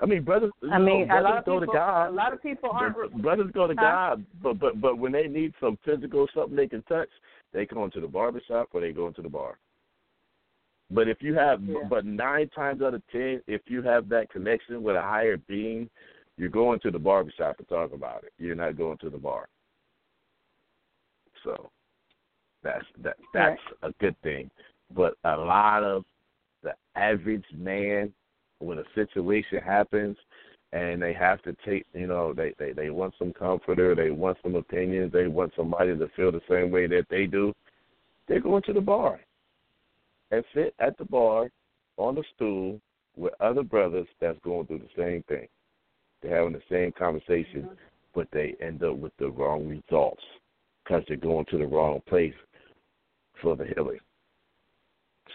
I mean, brothers. I mean, brothers a lot of go people. to God. A lot of people aren't. Brothers go to Huh? God, but but but when they need some physical something they can touch, they go into the barber shop or they go into the bar. But if you have, Yeah. but nine times out of ten, if you have that connection with a higher being, you're going to the barber shop to talk about it. You're not going to the bar. So that's that that's a good thing. But a lot of the average man, when a situation happens and they have to take, you know, they they they want some comforter, they want some opinions, they want somebody to feel the same way that they do. They're going to the bar and sit at the bar on the stool with other brothers that's going through the same thing. They're having the same conversation, but they end up with the wrong results because they're going to the wrong place for the healing.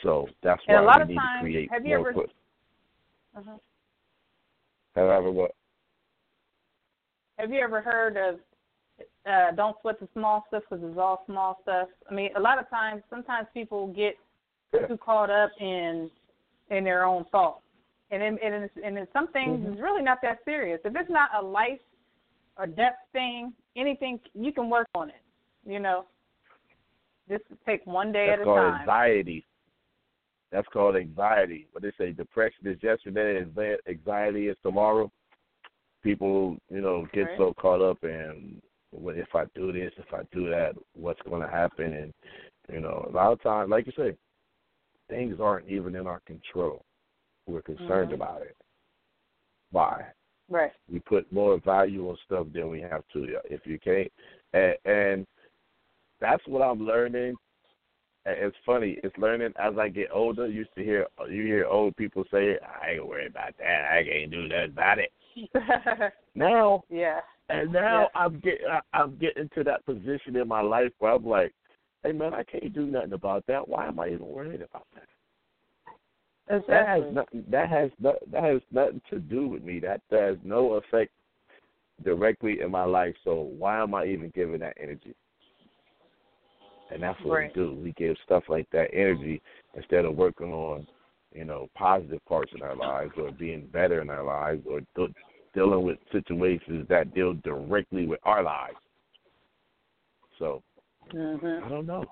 So that's And why a lot we of need times- to create have you more. ever- Uh-huh. have I ever what? Have you ever heard of uh, don't sweat the small stuff because it's all small stuff? I mean, a lot of times, sometimes people get Yeah. too caught up in in their own thoughts, and in, and in, and in some things, Mhm. it's really not that serious. If it's not a life or death thing, anything you can work on it. You know, just take one day That's at a time. That's called anxiety. That's called anxiety. What they say, depression is yesterday, anxiety is tomorrow. People, you know, get Right. so caught up in what if I do this, if I do that, what's going to happen, and you know, a lot of times, like you say, things aren't even in our control. We're concerned Mhm. about it. Why? Right. we put more value on stuff than we have to. If you can't, and, and that's what I'm learning. It's funny. It's learning as I get older. You used to hear you hear old people say, "I ain't worried about that. I can't do nothing about it." [LAUGHS] Now, yeah. and now Yeah. I'm getting I'm getting to that position in my life where I'm like, "Hey man, I can't do nothing about that. Why am I even worried about that?" That has Exactly. nothing. That has no, that has nothing to do with me. That has no effect directly in my life. So why am I even giving that energy? And that's what Right. we do. We give stuff like that energy instead of working on, you know, positive parts in our lives or being better in our lives or de- dealing with situations that deal directly with our lives. So Mhm. I don't know.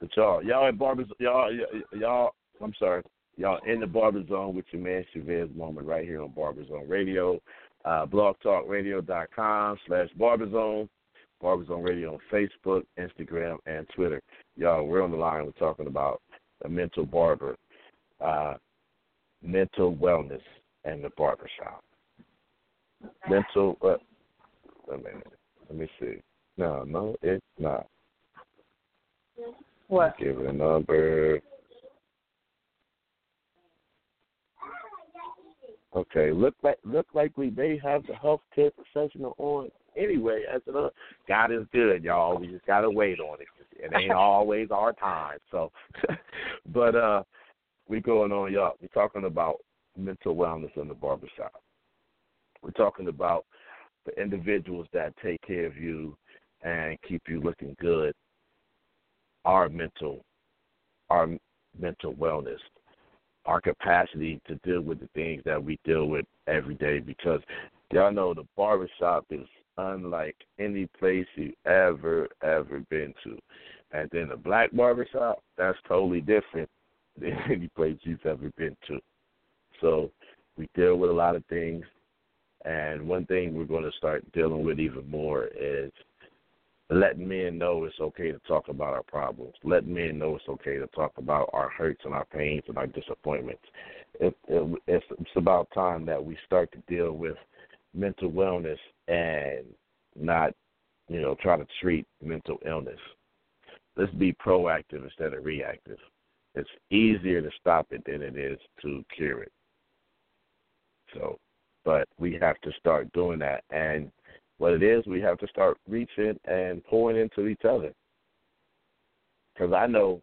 But y'all, y'all at barbers, y'all, y'all. I'm sorry, y'all in the barber zone with your man Chavez Moment right here on Barber Zone Radio, uh, blogtalkradio.com slash Barber Zone, Barber Zone Radio on Facebook, Instagram, and Twitter. Y'all, we're on the line. We're talking about the mental barber, uh, mental wellness, and the barber shop. Mental. Uh, wait a minute. Let me see. No, no, it's not. What? Give it a number. Okay, look like look like we may have the healthcare professional on anyway. As an, God is good, y'all. We just gotta wait on it. It ain't [LAUGHS] always our time. So, [LAUGHS] but uh, we going on, y'all. We're talking about mental wellness in the barbershop. We're talking about the individuals that take care of you and keep you looking good our mental our mental wellness, our capacity to deal with the things that we deal with every day because y'all know the barbershop is unlike any place you've ever, ever been to. And then the black barbershop, that's totally different [LAUGHS] than any place you've ever been to. So we deal with a lot of things And one thing we're going to start dealing with even more is letting men know it's okay to talk about our problems. Letting men know it's okay to talk about our hurts and our pains and our disappointments. It, it, it's, it's about time that we start to deal with mental wellness and not, you know, try to treat mental illness. Let's be proactive instead of reactive. It's easier to stop it than it is to cure it. So, but we have to start doing that. And what it is, we have to start reaching and pouring into each other. Because I know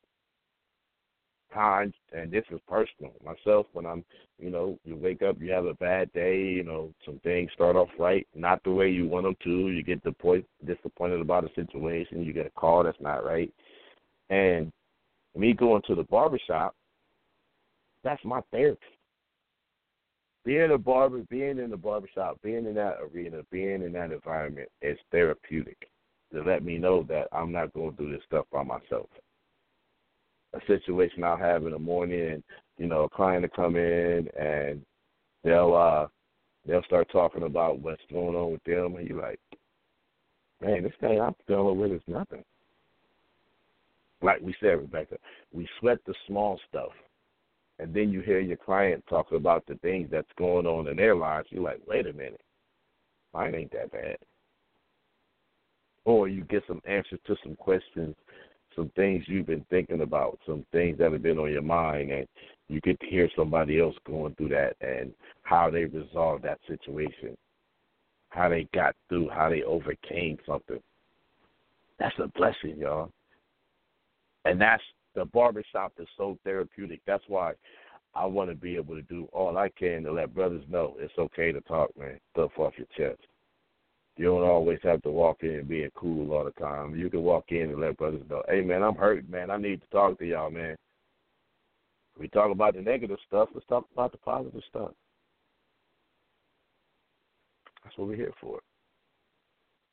times, and this is personal. Myself, when I'm, you know, you wake up, you have a bad day, you know, some things start off right, not the way you want them to. You get the point disappointed about a situation. You get a call that's not right, and me going to the barbershop, that's my therapy. Being a barber, being in the barbershop, being in that arena, being in that environment is therapeutic. To let me know that I'm not going do this stuff by myself. A situation I'll have in the morning, you know, a client to come in and they'll uh they'll start talking about what's going on with them, and you're like, man, this thing I'm dealing with is nothing like we said, Rebecca, we sweat the small stuff. And then you hear your client talk about the things that's going on in their lives. You're like, wait a minute, mine ain't that bad. Or you get some answers to some questions, some things you've been thinking about, some things that have been on your mind, and you get to hear somebody else going through that and how they resolved that situation, how they got through, how they overcame something. That's a blessing, y'all. And that's the barbershop is so therapeutic. That's why I want to be able to do all I can to let brothers know it's okay to talk, man. Stuff off your chest. You don't always have to walk in being cool all the time. You can walk in and let brothers know, hey, man, I'm hurt, man. I need to talk to y'all, man. We talk about the negative stuff. Let's talk about the positive stuff. That's what we're here for.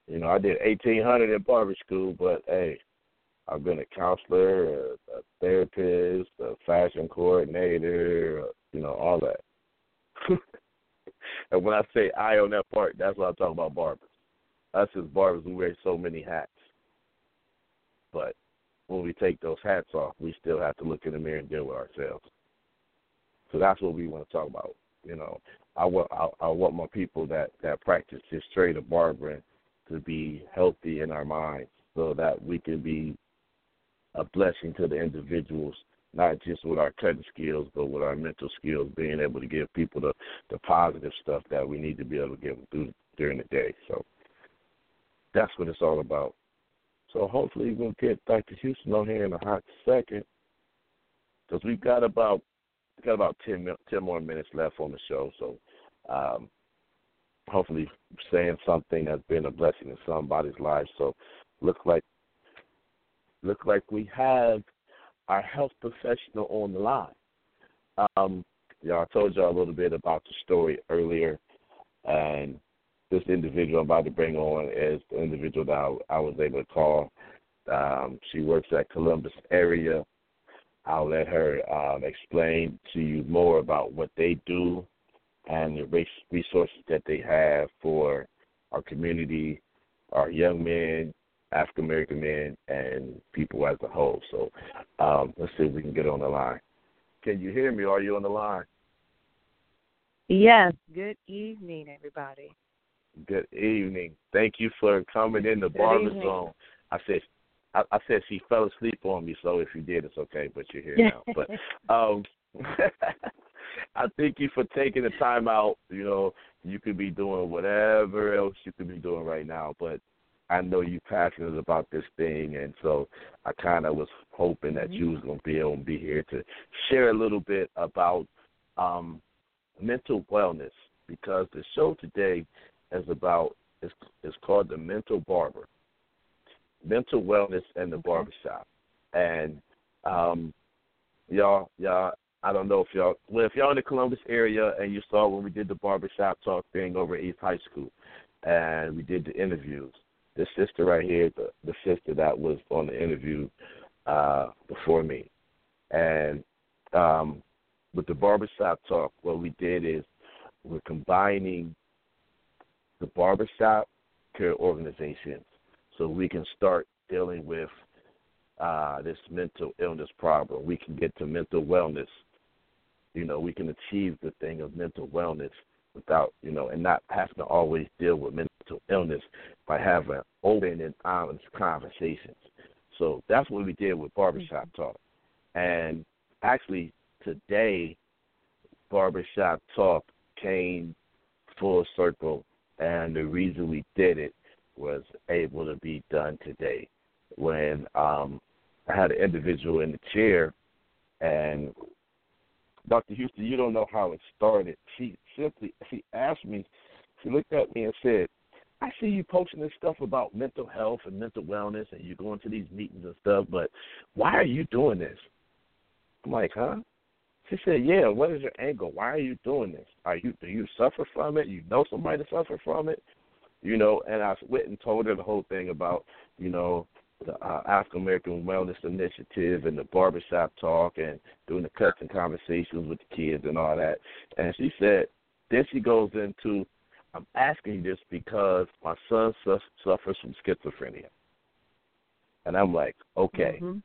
You know, I did 1800 in barber school, but hey, I've been a counselor, a, therapist, a fashion coordinator, you know, all that. [LAUGHS] and when I say I on that part, that's what I'm talking about barbers. Us as barbers, we wear so many hats. But when we take those hats off, we still have to look in the mirror and deal with ourselves. So that's what we want to talk about. You know, I want I, I want my people that that practice this trade of barbering to be healthy in our minds, so that we can be a blessing to the individuals, not just with our cutting skills, but with our mental skills, being able to give people the, the positive stuff that we need to be able to give them through during the day. So that's what it's all about. So hopefully we'll get Dr. Houston on here in a hot second, because we've got about we got about 10, 10 more minutes left on the show. So um, hopefully saying something that's been a blessing in somebody's life. So look like look like we have our health professional on the line. Um, yeah, I told y'all a little bit about the story earlier, and this individual I'm about to bring on is the individual that I, I was able to call. Um, she works at Columbus area. I'll let her um, explain to you more about what they do and the resources that they have for our community, our young men, African American men and people as a whole. So um, let's see if we can get on the line. Can you hear me? Are you on the line? Yes. Good evening, everybody. Good evening. Thank you for coming in the Good barber evening. zone. I said I, I said she fell asleep on me, so if you did it's okay, but you're here now. But [LAUGHS] um [LAUGHS] I thank you for taking the time out. You know, you could be doing whatever else you could be doing right now, but I know you're passionate about this thing, and so I kind of was hoping that you was gonna be able to be here to share a little bit about um, mental wellness because the show today is about it's, it's called the Mental Barber, mental wellness and the barbershop, and um, y'all y'all. I don't know if y'all well if y'all in the Columbus area and you saw when we did the barbershop talk thing over at East High School and we did the interviews the sister right here, the, the sister that was on the interview uh, before me. And um, with the barbershop talk, what we did is we're combining the barbershop care organizations so we can start dealing with uh, this mental illness problem. We can get to mental wellness. You know, we can achieve the thing of mental wellness without, you know, and not having to always deal with mental illness by having open and honest conversations. So that's what we did with Barbershop mm-hmm. Talk. And actually, today, Barbershop Talk came full circle, and the reason we did it was able to be done today. When um, I had an individual in the chair, and Dr. Houston, you don't know how it started. She simply she asked me, she looked at me and said, I see you posting this stuff about mental health and mental wellness and you're going to these meetings and stuff, but why are you doing this? I'm like, huh? She said, Yeah, what is your angle? Why are you doing this? Are you do you suffer from it? You know somebody that suffer from it? You know, and I went and told her the whole thing about, you know, the uh, African American Wellness Initiative and the barbershop talk and doing the cuts and conversations with the kids and all that. And she said, then she goes into, I'm asking this because my son su- suffers from schizophrenia. And I'm like, okay. Mm-hmm.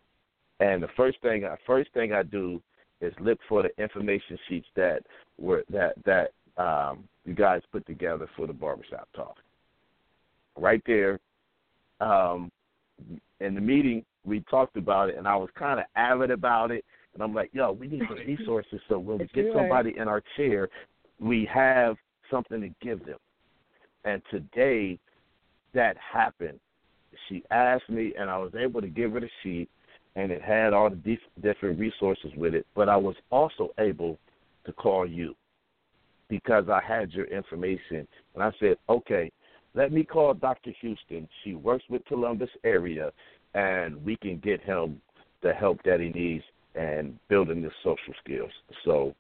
And the first thing, I, first thing I do is look for the information sheets that were that that um, you guys put together for the barbershop talk. Right there, um, in the meeting, we talked about it, and I was kind of avid about it. And I'm like, yo, we need some [LAUGHS] resources so when we get somebody in our chair, we have something to give them. And today, that happened. She asked me, and I was able to give her the sheet, and it had all the different resources with it. But I was also able to call you because I had your information, and I said, okay, let me call Dr. Houston. She works with Columbus area, and we can get him the help that he needs and building his social skills. So,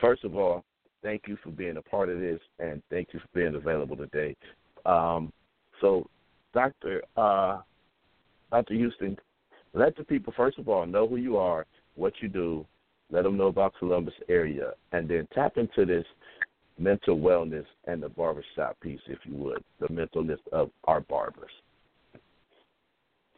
first of all, thank you for being a part of this, and thank you for being available today. Um, so, Doctor uh, Dr. Houston, let the people first of all know who you are, what you do, let them know about Columbus area, and then tap into this mental wellness and the barbershop piece, if you would, the mentalness of our barbers.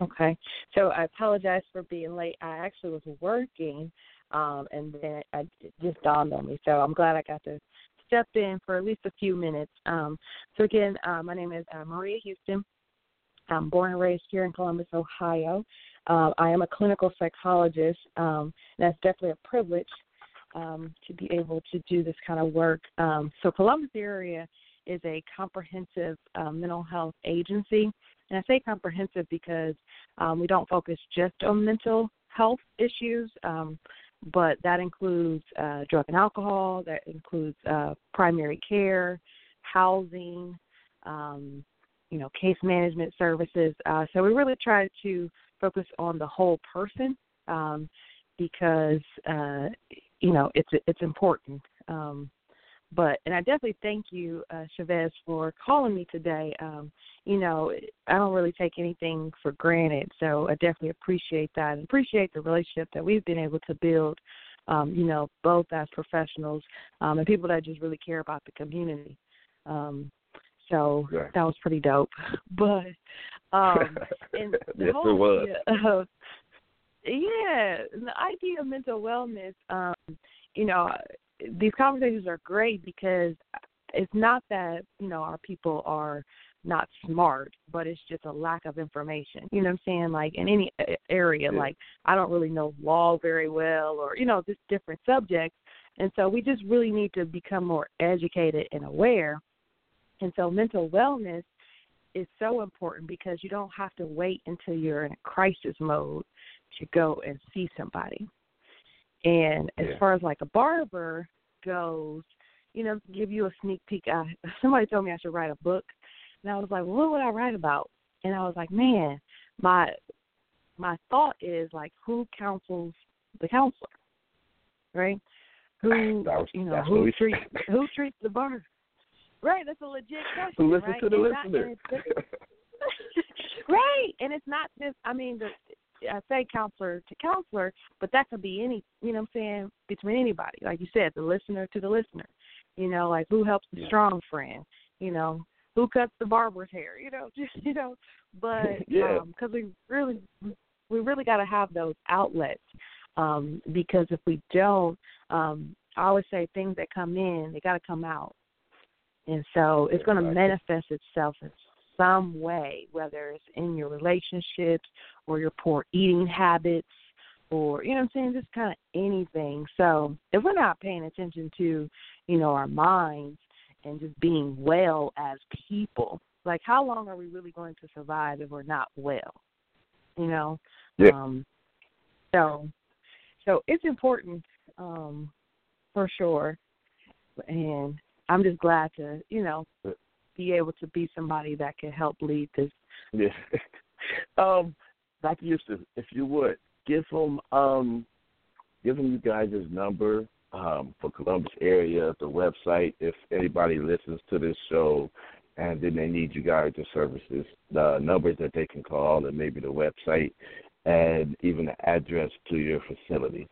Okay. So I apologize for being late. I actually was working, um, and then it just dawned on me. So I'm glad I got to step in for at least a few minutes. Um, so again, uh, my name is uh, Maria Houston. I'm born and raised here in Columbus, Ohio. Uh, I am a clinical psychologist. Um, and that's definitely a privilege um, to be able to do this kind of work. Um, so Columbus area is a comprehensive uh, mental health agency, and I say comprehensive because um, we don't focus just on mental health issues, um, but that includes uh, drug and alcohol, that includes uh, primary care, housing, um, you know, case management services. Uh, so we really try to focus on the whole person um, because uh, you know it's it's important. Um, but and I definitely thank you, uh, Chavez, for calling me today. Um, you know, I don't really take anything for granted, so I definitely appreciate that and appreciate the relationship that we've been able to build. Um, you know, both as professionals um, and people that just really care about the community. Um, so yeah. that was pretty dope. [LAUGHS] But um, and [LAUGHS] the yes, whole it was. Of, yeah, the idea of mental wellness, um, you know, these conversations are great because it's not that, you know, our people are not smart, but it's just a lack of information. You know what I'm saying? Like in any area, yeah. like I don't really know law very well or, you know, just different subjects. And so we just really need to become more educated and aware. And so mental wellness is so important because you don't have to wait until you're in a crisis mode to go and see somebody. And as yeah. far as like a barber goes, you know, give you a sneak peek. I, [LAUGHS] somebody told me I should write a book, and I was like, well, what would I write about? And I was like, man, my my thought is like, who counsels the counselor, right? Who [LAUGHS] was, you know who treats [LAUGHS] who treats the barber? Right, that's a legit question. Who listens right? to the and listener? Not, right, and it's not just. I mean, the I say counselor to counselor, but that could be any, you know what I'm saying, between anybody. Like you said, the listener to the listener. You know, like who helps the yeah. strong friend, you know, who cuts the barber's hair, you know, [LAUGHS] just you know, but [LAUGHS] yeah. um cuz we really we really got to have those outlets um because if we don't um I always say things that come in, they got to come out. And so it's going to manifest itself in some way, whether it's in your relationships or your poor eating habits or, you know what I'm saying, just kind of anything. So if we're not paying attention to, you know, our minds and just being well as people, like how long are we really going to survive if we're not well? You know? Yeah. Um so so it's important um for sure. And I'm just glad to, you know, be able to be somebody that can help lead this. Yeah. [LAUGHS] um, Dr. Houston, if you would give them, um, give you guys' his number um, for Columbus area, the website. If anybody listens to this show, and then they need you guys' services, the numbers that they can call, and maybe the website, and even the address to your facility.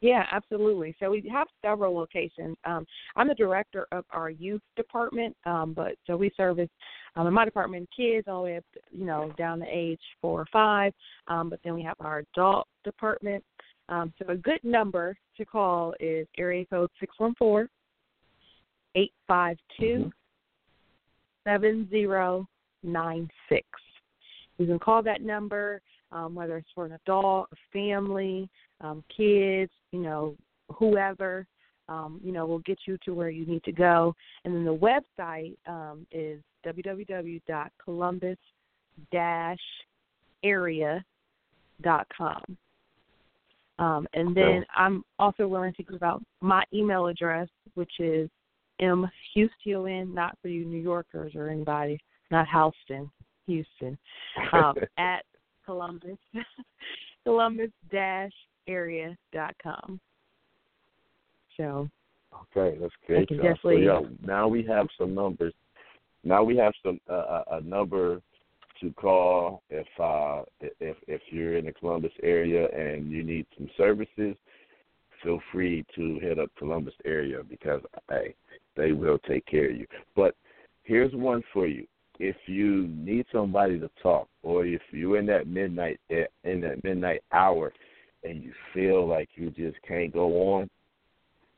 Yeah, absolutely. So we have several locations. Um, I'm the director of our youth department, um, but so we service um, in my department kids all the way up, to, you know, down to age four or five. Um, but then we have our adult department. Um, so a good number to call is area code six one four eight five two seven zero nine six. You can call that number, um, whether it's for an adult, a family, um, kids, you know, whoever, um, you know, will get you to where you need to go. And then the website um, is www.columbus-area.com. Um, and then I'm also willing to give out my email address, which is m Houston, not for you New Yorkers or anybody, not Houston, Houston, um, [LAUGHS] at Columbus, [LAUGHS] Columbus dash area.com. So. Okay, that's great. So, yeah, now we have some numbers. Now we have some uh, a number to call if uh, if if you're in the Columbus area and you need some services. Feel free to hit up Columbus area because hey, they will take care of you. But here's one for you: if you need somebody to talk, or if you're in that midnight eh, in that midnight hour and you feel like you just can't go on,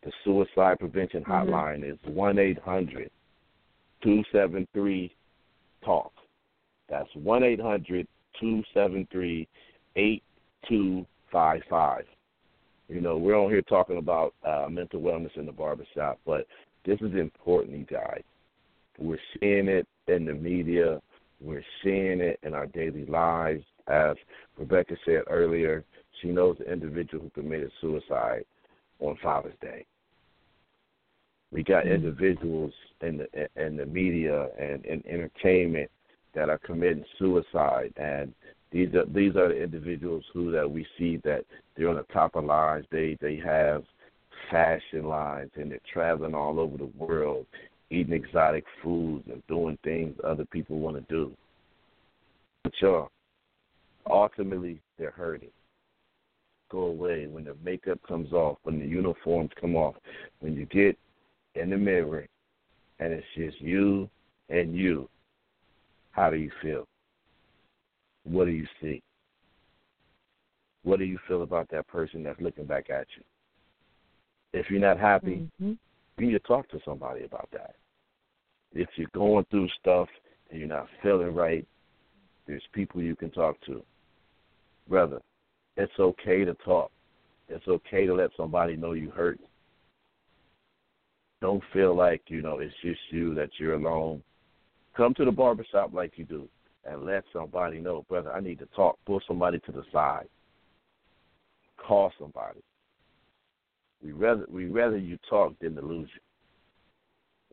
the suicide prevention mm-hmm. hotline mm-hmm. is one eight hundred two seven three talk. That's one eight hundred two seven three eight two five five. You know, we're on here talking about uh, mental wellness in the barbershop, but this is important, you guys. We're seeing it in the media. We're seeing it in our daily lives. As Rebecca said earlier, she knows the individual who committed suicide on Father's Day. We got mm-hmm. individuals in the in the media and in entertainment that are committing suicide, and these are these are the individuals who that we see that they're on the top of lines. They they have fashion lines and they're traveling all over the world, eating exotic foods and doing things other people want to do. But y'all, ultimately, they're hurting go away, when the makeup comes off, when the uniforms come off, when you get in the mirror and it's just you and you, how do you feel? What do you see? What do you feel about that person that's looking back at you? If you're not happy, mm-hmm. you need to talk to somebody about that. If you're going through stuff and you're not feeling right, there's people you can talk to. Brother, it's okay to talk. It's okay to let somebody know you hurt. Don't feel like, you know, it's just you that you're alone. Come to the barbershop like you do and let somebody know, brother, I need to talk. Pull somebody to the side. Call somebody. We rather we rather you talk than to lose you.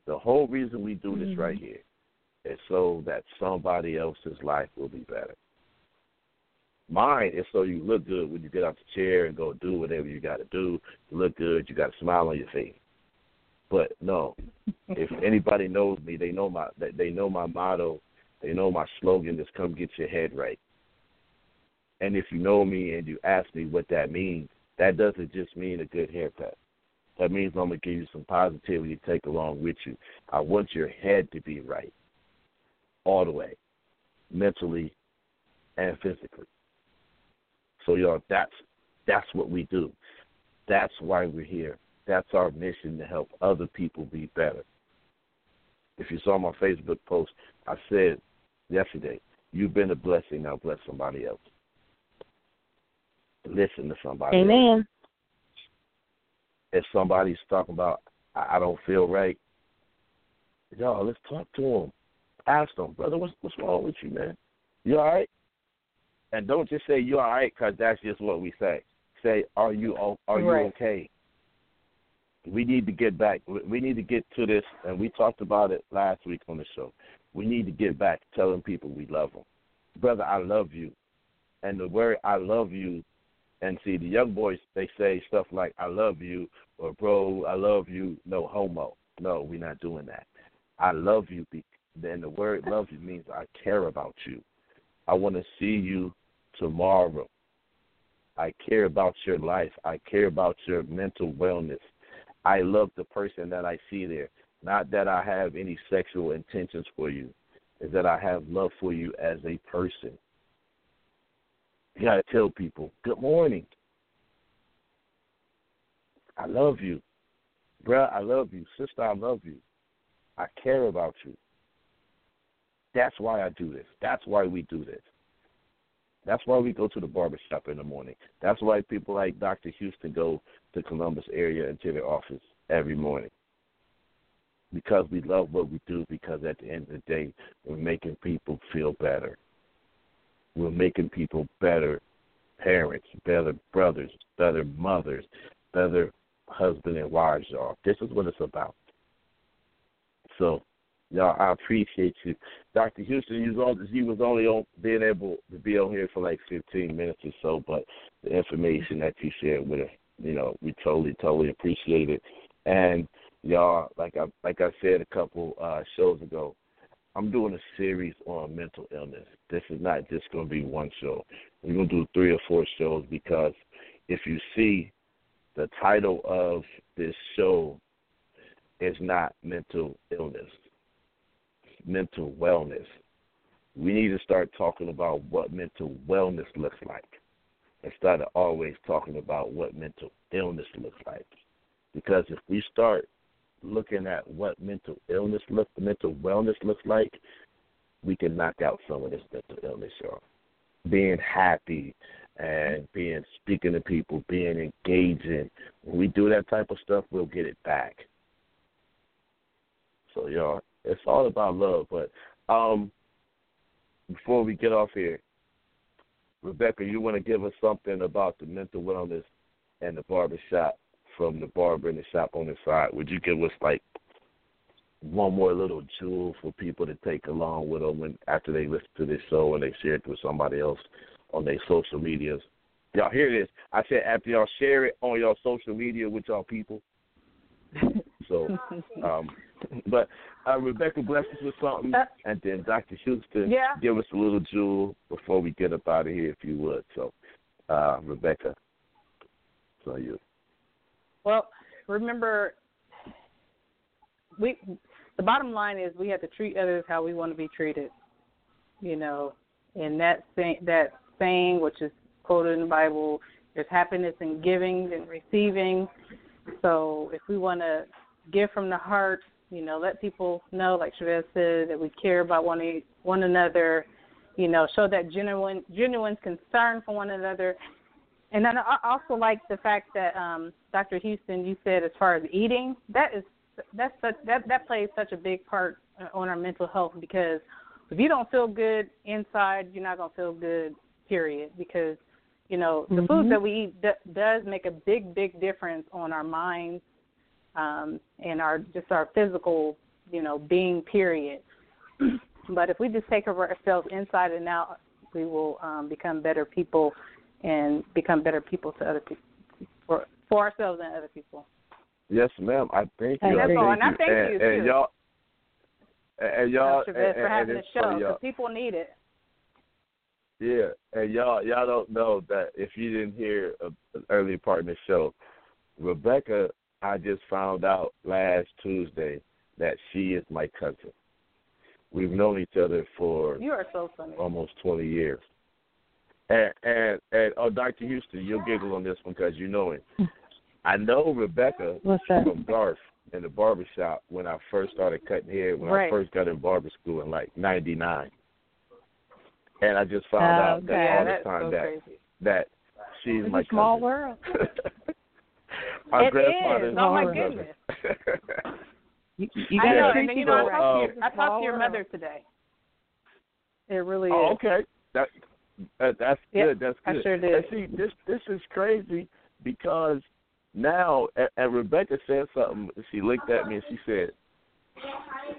The whole reason we do this mm-hmm. right here is so that somebody else's life will be better. Mine is so you look good when you get out the chair and go do whatever you got to do. You look good. You got a smile on your face. But no, if [LAUGHS] anybody knows me, they know my they know my motto. They know my slogan is "Come get your head right." And if you know me and you ask me what that means, that doesn't just mean a good haircut. That means I'm gonna give you some positivity to take along with you. I want your head to be right, all the way, mentally and physically. So y'all, that's that's what we do. That's why we're here. That's our mission to help other people be better. If you saw my Facebook post, I said yesterday, you've been a blessing, now bless somebody else. Listen to somebody. Amen. Else. If somebody's talking about, I don't feel right, y'all, let's talk to them. Ask them, brother, what's what's wrong with you, man? You all right? And don't just say you're all right because that's just what we say. Say, are you are you right. okay? We need to get back. We need to get to this, and we talked about it last week on the show. We need to get back telling people we love them, brother. I love you, and the word "I love you," and see the young boys they say stuff like "I love you" or "Bro, I love you." No homo. No, we're not doing that. I love you. Then the word "love you" means I care about you. I want to see you tomorrow. I care about your life. I care about your mental wellness. I love the person that I see there. Not that I have any sexual intentions for you, is that I have love for you as a person. You got to tell people, good morning. I love you. Bruh, I love you. Sister, I love you. I care about you. That's why I do this. That's why we do this. That's why we go to the barbershop in the morning. That's why people like Dr. Houston go to Columbus area and to their office every morning. Because we love what we do, because at the end of the day, we're making people feel better. We're making people better parents, better brothers, better mothers, better husband and wives, y'all. This is what it's about. So Y'all, I appreciate you. Dr. Houston, you was, was only on being able to be on here for like 15 minutes or so, but the information that you shared with us, you know, we totally, totally appreciate it. And y'all, like I like I said a couple uh, shows ago, I'm doing a series on mental illness. This is not just going to be one show. We're going to do three or four shows because if you see the title of this show is not mental illness mental wellness. We need to start talking about what mental wellness looks like instead of always talking about what mental illness looks like. Because if we start looking at what mental illness look mental wellness looks like, we can knock out some of this mental illness, y'all. Being happy and being speaking to people, being engaging. When we do that type of stuff, we'll get it back. So y'all, it's all about love. But um, before we get off here, Rebecca, you want to give us something about the mental wellness and the barber shop from the barber and the shop on the side? Would you give us like one more little jewel for people to take along with them when after they listen to this show and they share it with somebody else on their social medias? Y'all hear this? I said after y'all share it on your social media with y'all people. [LAUGHS] So, um, [LAUGHS] but uh, Rebecca, bless us with something, uh, and then Dr. Houston, yeah. give us a little jewel before we get up out of here, if you would. So, uh, Rebecca, so you. Well, remember, we the bottom line is we have to treat others how we want to be treated. You know, and that saying, that saying, which is quoted in the Bible, there's happiness in giving and receiving. So if we want to give from the heart, you know, let people know, like Chavez said, that we care about one one another. You know, show that genuine genuine concern for one another. And then I also like the fact that um, Dr. Houston, you said as far as eating, that is that's such, that that plays such a big part uh, on our mental health because if you don't feel good inside, you're not gonna feel good. Period. Because you know the mm-hmm. food that we eat d- does make a big, big difference on our minds um, and our just our physical, you know, being. Period. [CLEARS THROAT] but if we just take care of ourselves inside and out, we will um, become better people and become better people to other people for for ourselves and other people. Yes, ma'am. I thank you. And I that's all. And I thank and, you and too. y'all, and y'all, and, and, for having and the show because people need it. Yeah, and y'all, y'all don't know that if you didn't hear a, an earlier part in the show, Rebecca I just found out last Tuesday that she is my cousin. We've known each other for You are so funny. almost 20 years. And and and oh, Dr. Houston, you'll giggle on this one because you know him. I know Rebecca What's that? from Garth in the barber shop when I first started cutting hair when Right. I first got in barber school in like '99. And I just found Oh, out okay. that all this that's time so that crazy. that she's It's my a small cousin. world. [LAUGHS] my It grandfather's is. Oh, my goodness. [LAUGHS] You, you I gotta know, and then, you know, I talked, um, to, your, I to your mother today. It really oh, is. okay. That, that that's Yep, good. That's good. I good. sure And did. see, this this is crazy because now, and, and Rebecca said something. She looked at me and she said,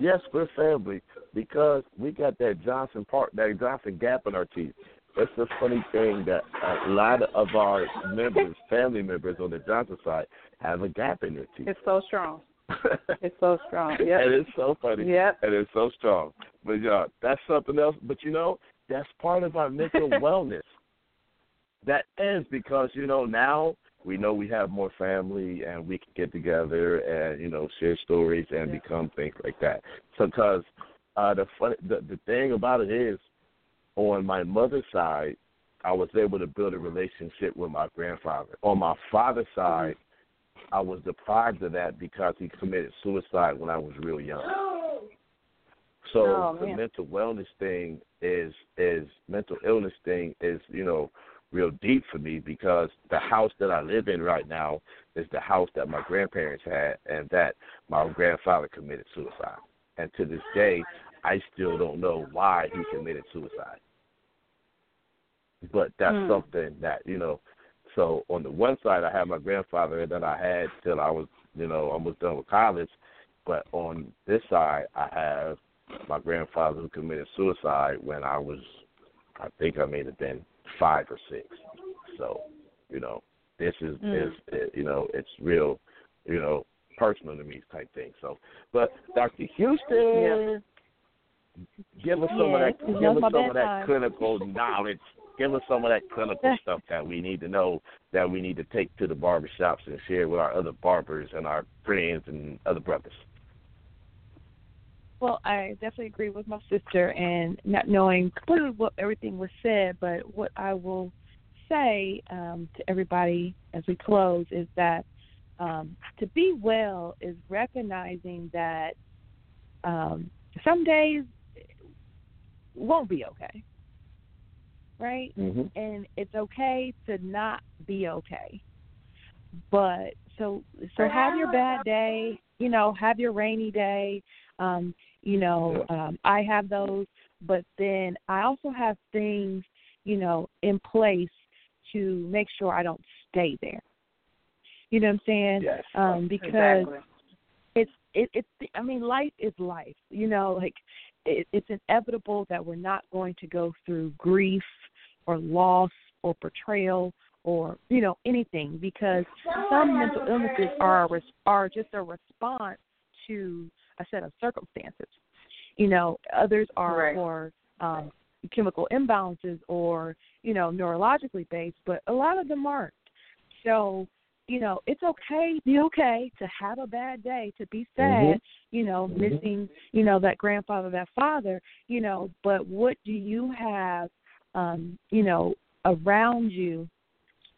"Yes, we're family because we got that Johnson part, that Johnson gap in our teeth." It's a funny thing that a lot of our members, family members on the Johnson side, have a gap in their teeth. It's so strong. [LAUGHS] It's so strong. Yeah. and it's so funny. Yep. And it's so strong. But yeah, that's something else. But you know, that's part of our mental [LAUGHS] wellness. That is because you know now we know we have more family and we can get together and you know share stories and Yeah. become things like that. So because uh, the funny the the thing about it is, on my mother's side, I was able to build a relationship with my grandfather. On my father's side, mm-hmm. I was deprived of that because he committed suicide when I was real young. [GASPS] So Oh, the mental wellness thing is is mental illness thing is you know real deep for me because the house that I live in right now is the house that my grandparents had and that my grandfather committed suicide. And to this day, I still don't know why he committed suicide. But that's Hmm. something that you know. So on the one side, I have my grandfather that I had till I was you know almost done with college. But on this side, I have my grandfather who committed suicide when I was, I think I may have been five or six. So, you know, this is Mm. is it, you know it's real, you know, personal to me type thing. So, but Dr. Houston, give us some of that, give us some of that bedtime. clinical knowledge. Give us some of that clinical stuff that we need to know that we need to take to the barbershops and share with our other barbers and our friends and other brothers. Well, I definitely agree with my sister and not knowing completely what everything was said, but what I will say um, to everybody as we close is that um, to be well is recognizing that um, some days won't be okay, right? Mm-hmm. and it's okay to not be okay. But so so have your bad day, you know, have your rainy day. Um, you know, um I have those, but then I also have things, you know, in place to make sure I don't stay there. You know what I'm saying? Yes. Um because Exactly. it's it it's I mean life is life. You know, like it, it's inevitable that we're not going to go through grief or loss or betrayal or you know anything because some mental illnesses are a res- are just a response to a set of circumstances. You know, others are Right. for um, chemical imbalances or you know neurologically based, but a lot of them aren't. So you know, it's okay be okay to have a bad day, to be sad, you know, Mhm. missing, you know, that grandfather, that father, you know, but what do you have um, you know, around you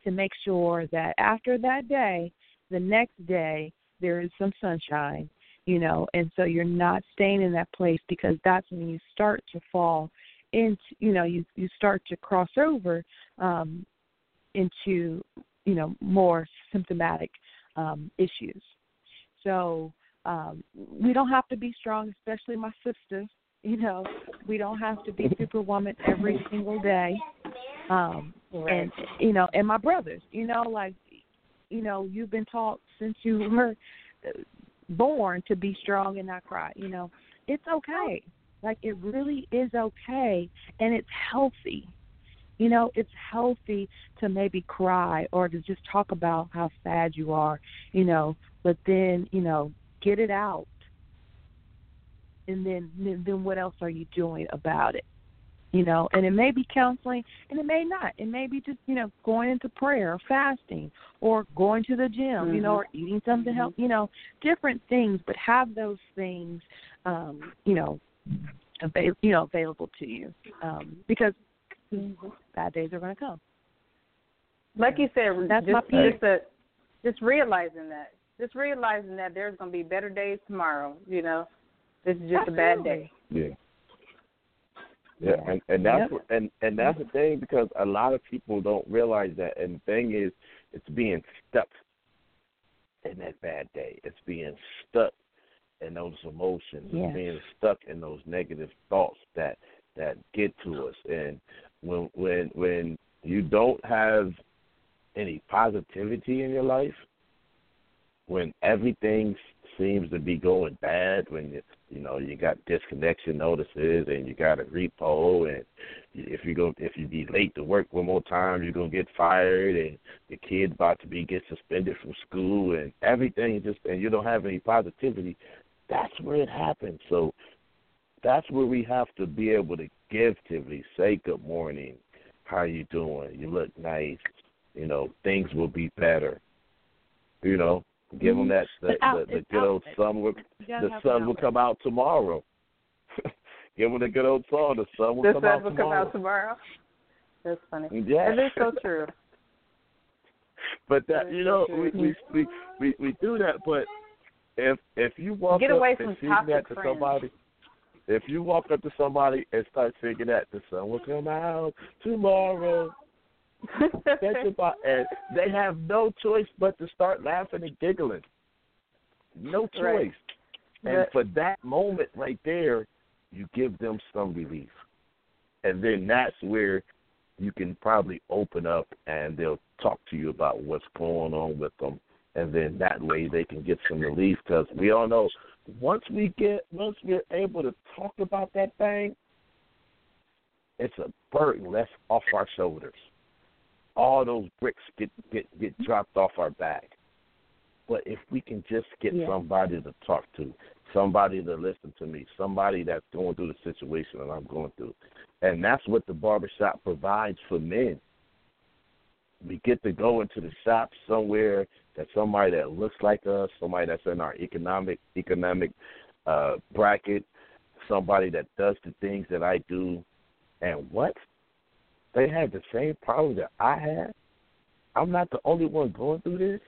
to make sure that after that day, the next day there is some sunshine, you know, and so you're not staying in that place because that's when you start to fall into you know, you you start to cross over um into you know more symptomatic um, issues. So um, we don't have to be strong, especially my sister. You know, we don't have to be [LAUGHS] superwoman every single day. Um, and you know, and my brothers. You know, like you know, you've been taught since you were born to be strong and not cry. You know, it's okay. Like it really is okay, and it's healthy you know it's healthy to maybe cry or to just talk about how sad you are you know but then you know get it out and then then what else are you doing about it you know, and it may be counseling and it may not. It may be just, you know, going into prayer or fasting or going to the gym, mm-hmm. you know, or eating something help, you know, different things, but have those things um, you know, avail- you know, available to you. Um, because bad days are going to come. Like you said, That's just, my just, a, just realizing that. Just realizing that there's going to be better days tomorrow, you know. This is just Absolutely. a bad day. Yeah. Yeah, and and that's Yep. what, and and that's the thing because a lot of people don't realize that. And the thing is, it's being stuck in that bad day. It's being stuck in those emotions. Yes. It's being stuck in those negative thoughts that that get to us. And when when when you don't have any positivity in your life, when everything seems to be going bad, when you know you got disconnection notices and you got a repo, and if you go if you be late to work one more time, you're gonna get fired, and the kid's about to be get suspended from school, and everything just and you don't have any positivity. That's where it happens. So that's where we have to be able to give say good morning, how you doing? You look nice. You know, things will be better. You know, give them mm-hmm. that the, But out- the, the it's good old outlet. sun will the have sun will come out tomorrow. [LAUGHS] give them the good old song. The sun will the come sun out will come tomorrow. out tomorrow. That's funny. Yeah, That is so true. [LAUGHS] but that That you know so we, we we we we do that, but if if you walk Get up away and from sing toxic that to friends. somebody, if you walk up to somebody and start singing that, the sun will come out tomorrow. That's about, and they have no choice but to start laughing and giggling. No choice. Right. And But- for that moment right there, you give them some relief. And then that's where you can probably open up and they'll talk to you about what's going on with them. And then that way they can get some relief because we all know once we get, once we're able to talk about that thing, it's a burden less off our shoulders. All those bricks get get get dropped off our back. But if we can just get Yeah. somebody to talk to, somebody to listen to me, somebody that's going through the situation that I'm going through, and that's what the barbershop provides for men. We get to go into the shop somewhere that somebody that looks like us, somebody that's in our economic economic uh, bracket, somebody that does the things that I do, and what they have the same problem that I had. I'm not the only one going through this.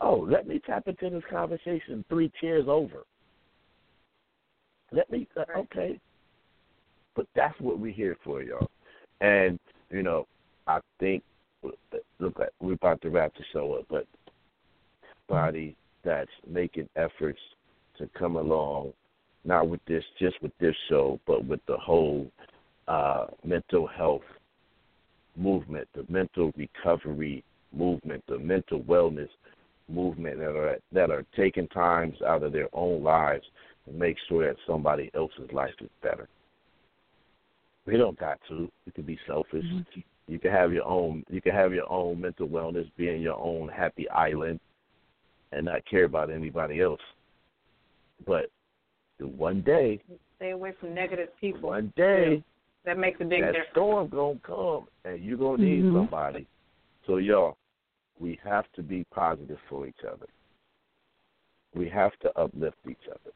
Oh, let me tap into this conversation three chairs over. Let me, uh, okay. But that's what we're here for, y'all. And, you know, I think, look, we're about to wrap the show up, but body that's making efforts to come along, not with this, just with this show, but with the whole uh, mental health movement, the mental recovery movement, the mental wellness movement that are that are taking times out of their own lives to make sure that somebody else's life is better. We don't got to. You can be selfish. Mm-hmm. You can have your own. You can have your own mental wellness, be in your own happy island, and not care about anybody else. But one day, Stay away from negative people. one day, That makes a big that difference. storm gonna come, and you're gonna need Mhm. somebody. So y'all, we have to be positive for each other. We have to uplift each other.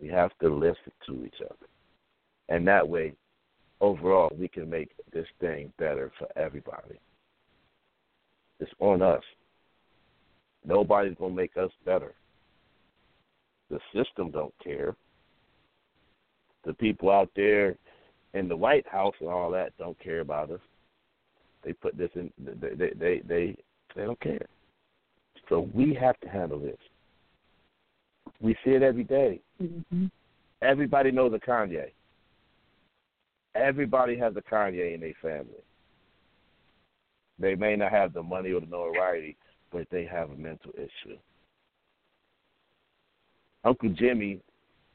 We have to listen to each other, and that way, overall, we can make this thing better for everybody. It's on us. Nobody's gonna make us better. The system don't care. The people out there in the White House and all that don't care about us. They put this in. They they they they, they don't care. So we have to handle this. We see it every day. Mm-hmm. Everybody knows a Kanye. Everybody has a Kanye in their family. They may not have the money or the notoriety, but they have a mental issue. Uncle Jimmy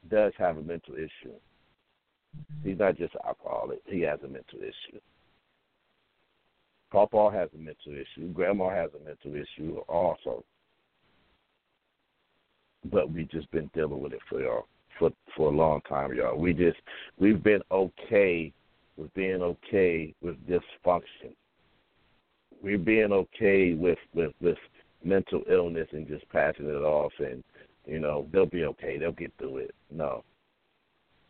does have a mental issue. He's not just alcoholic. He has a mental issue. Papa has a mental issue. Grandma has a mental issue also. But we've just been dealing with it for y'all for for a long time, y'all. We just we've been okay with being okay with dysfunction. We're being okay with with with mental illness and just passing it off and you know they'll be okay they'll get through it no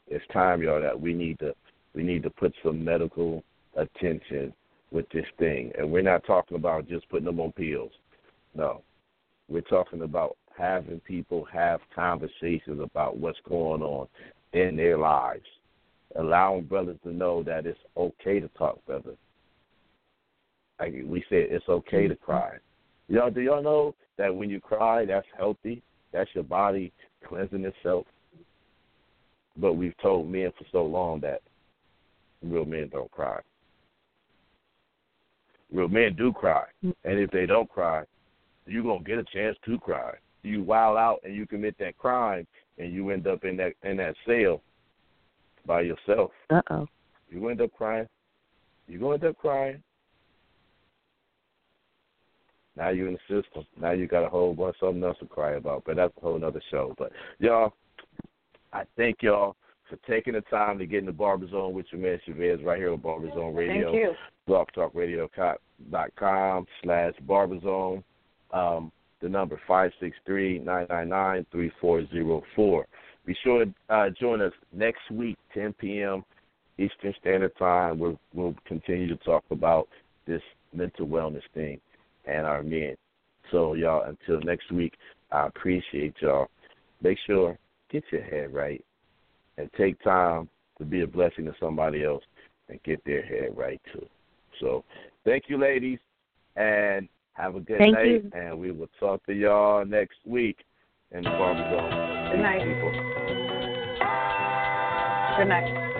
it's time y'all that we need to we need to put some medical attention with this thing. And we're not talking about just putting them on pills. No. We're talking about having people have conversations about what's going on in their lives allowing brothers to know that it's okay to talk brother. Like we said it's okay to mm-hmm. cry. Y'all, do y'all know that when you cry, that's healthy? That's your body cleansing itself. But we've told men for so long that real men don't cry. Real men do cry, and if they don't cry, you're gonna get a chance to cry. You wild out and you commit that crime, and you end up in that in that cell by yourself. Uh oh. You end up crying. You gonna end up crying now you're in the system. Now you got a whole bunch of something else to cry about. But that's a whole other show. But y'all, I thank y'all for taking the time to get in the Barber Zone with your man Chavez right here on BarberZone Radio. Thank you. BlogTalkRadio.com slash Barber Zone. Um, the number five six three nine nine nine three four zero four. Be sure to uh, join us next week, 10 p.m. Eastern Standard Time. We'll, we'll continue to talk about this mental wellness thing and our men. So y'all, until next week, I appreciate y'all. Make sure get your head right and take time to be a blessing to somebody else and get their head right too. So thank you, ladies, and have a good thank night. You. And we will talk to y'all next week in the Barber Zone. Good night. People. Good night.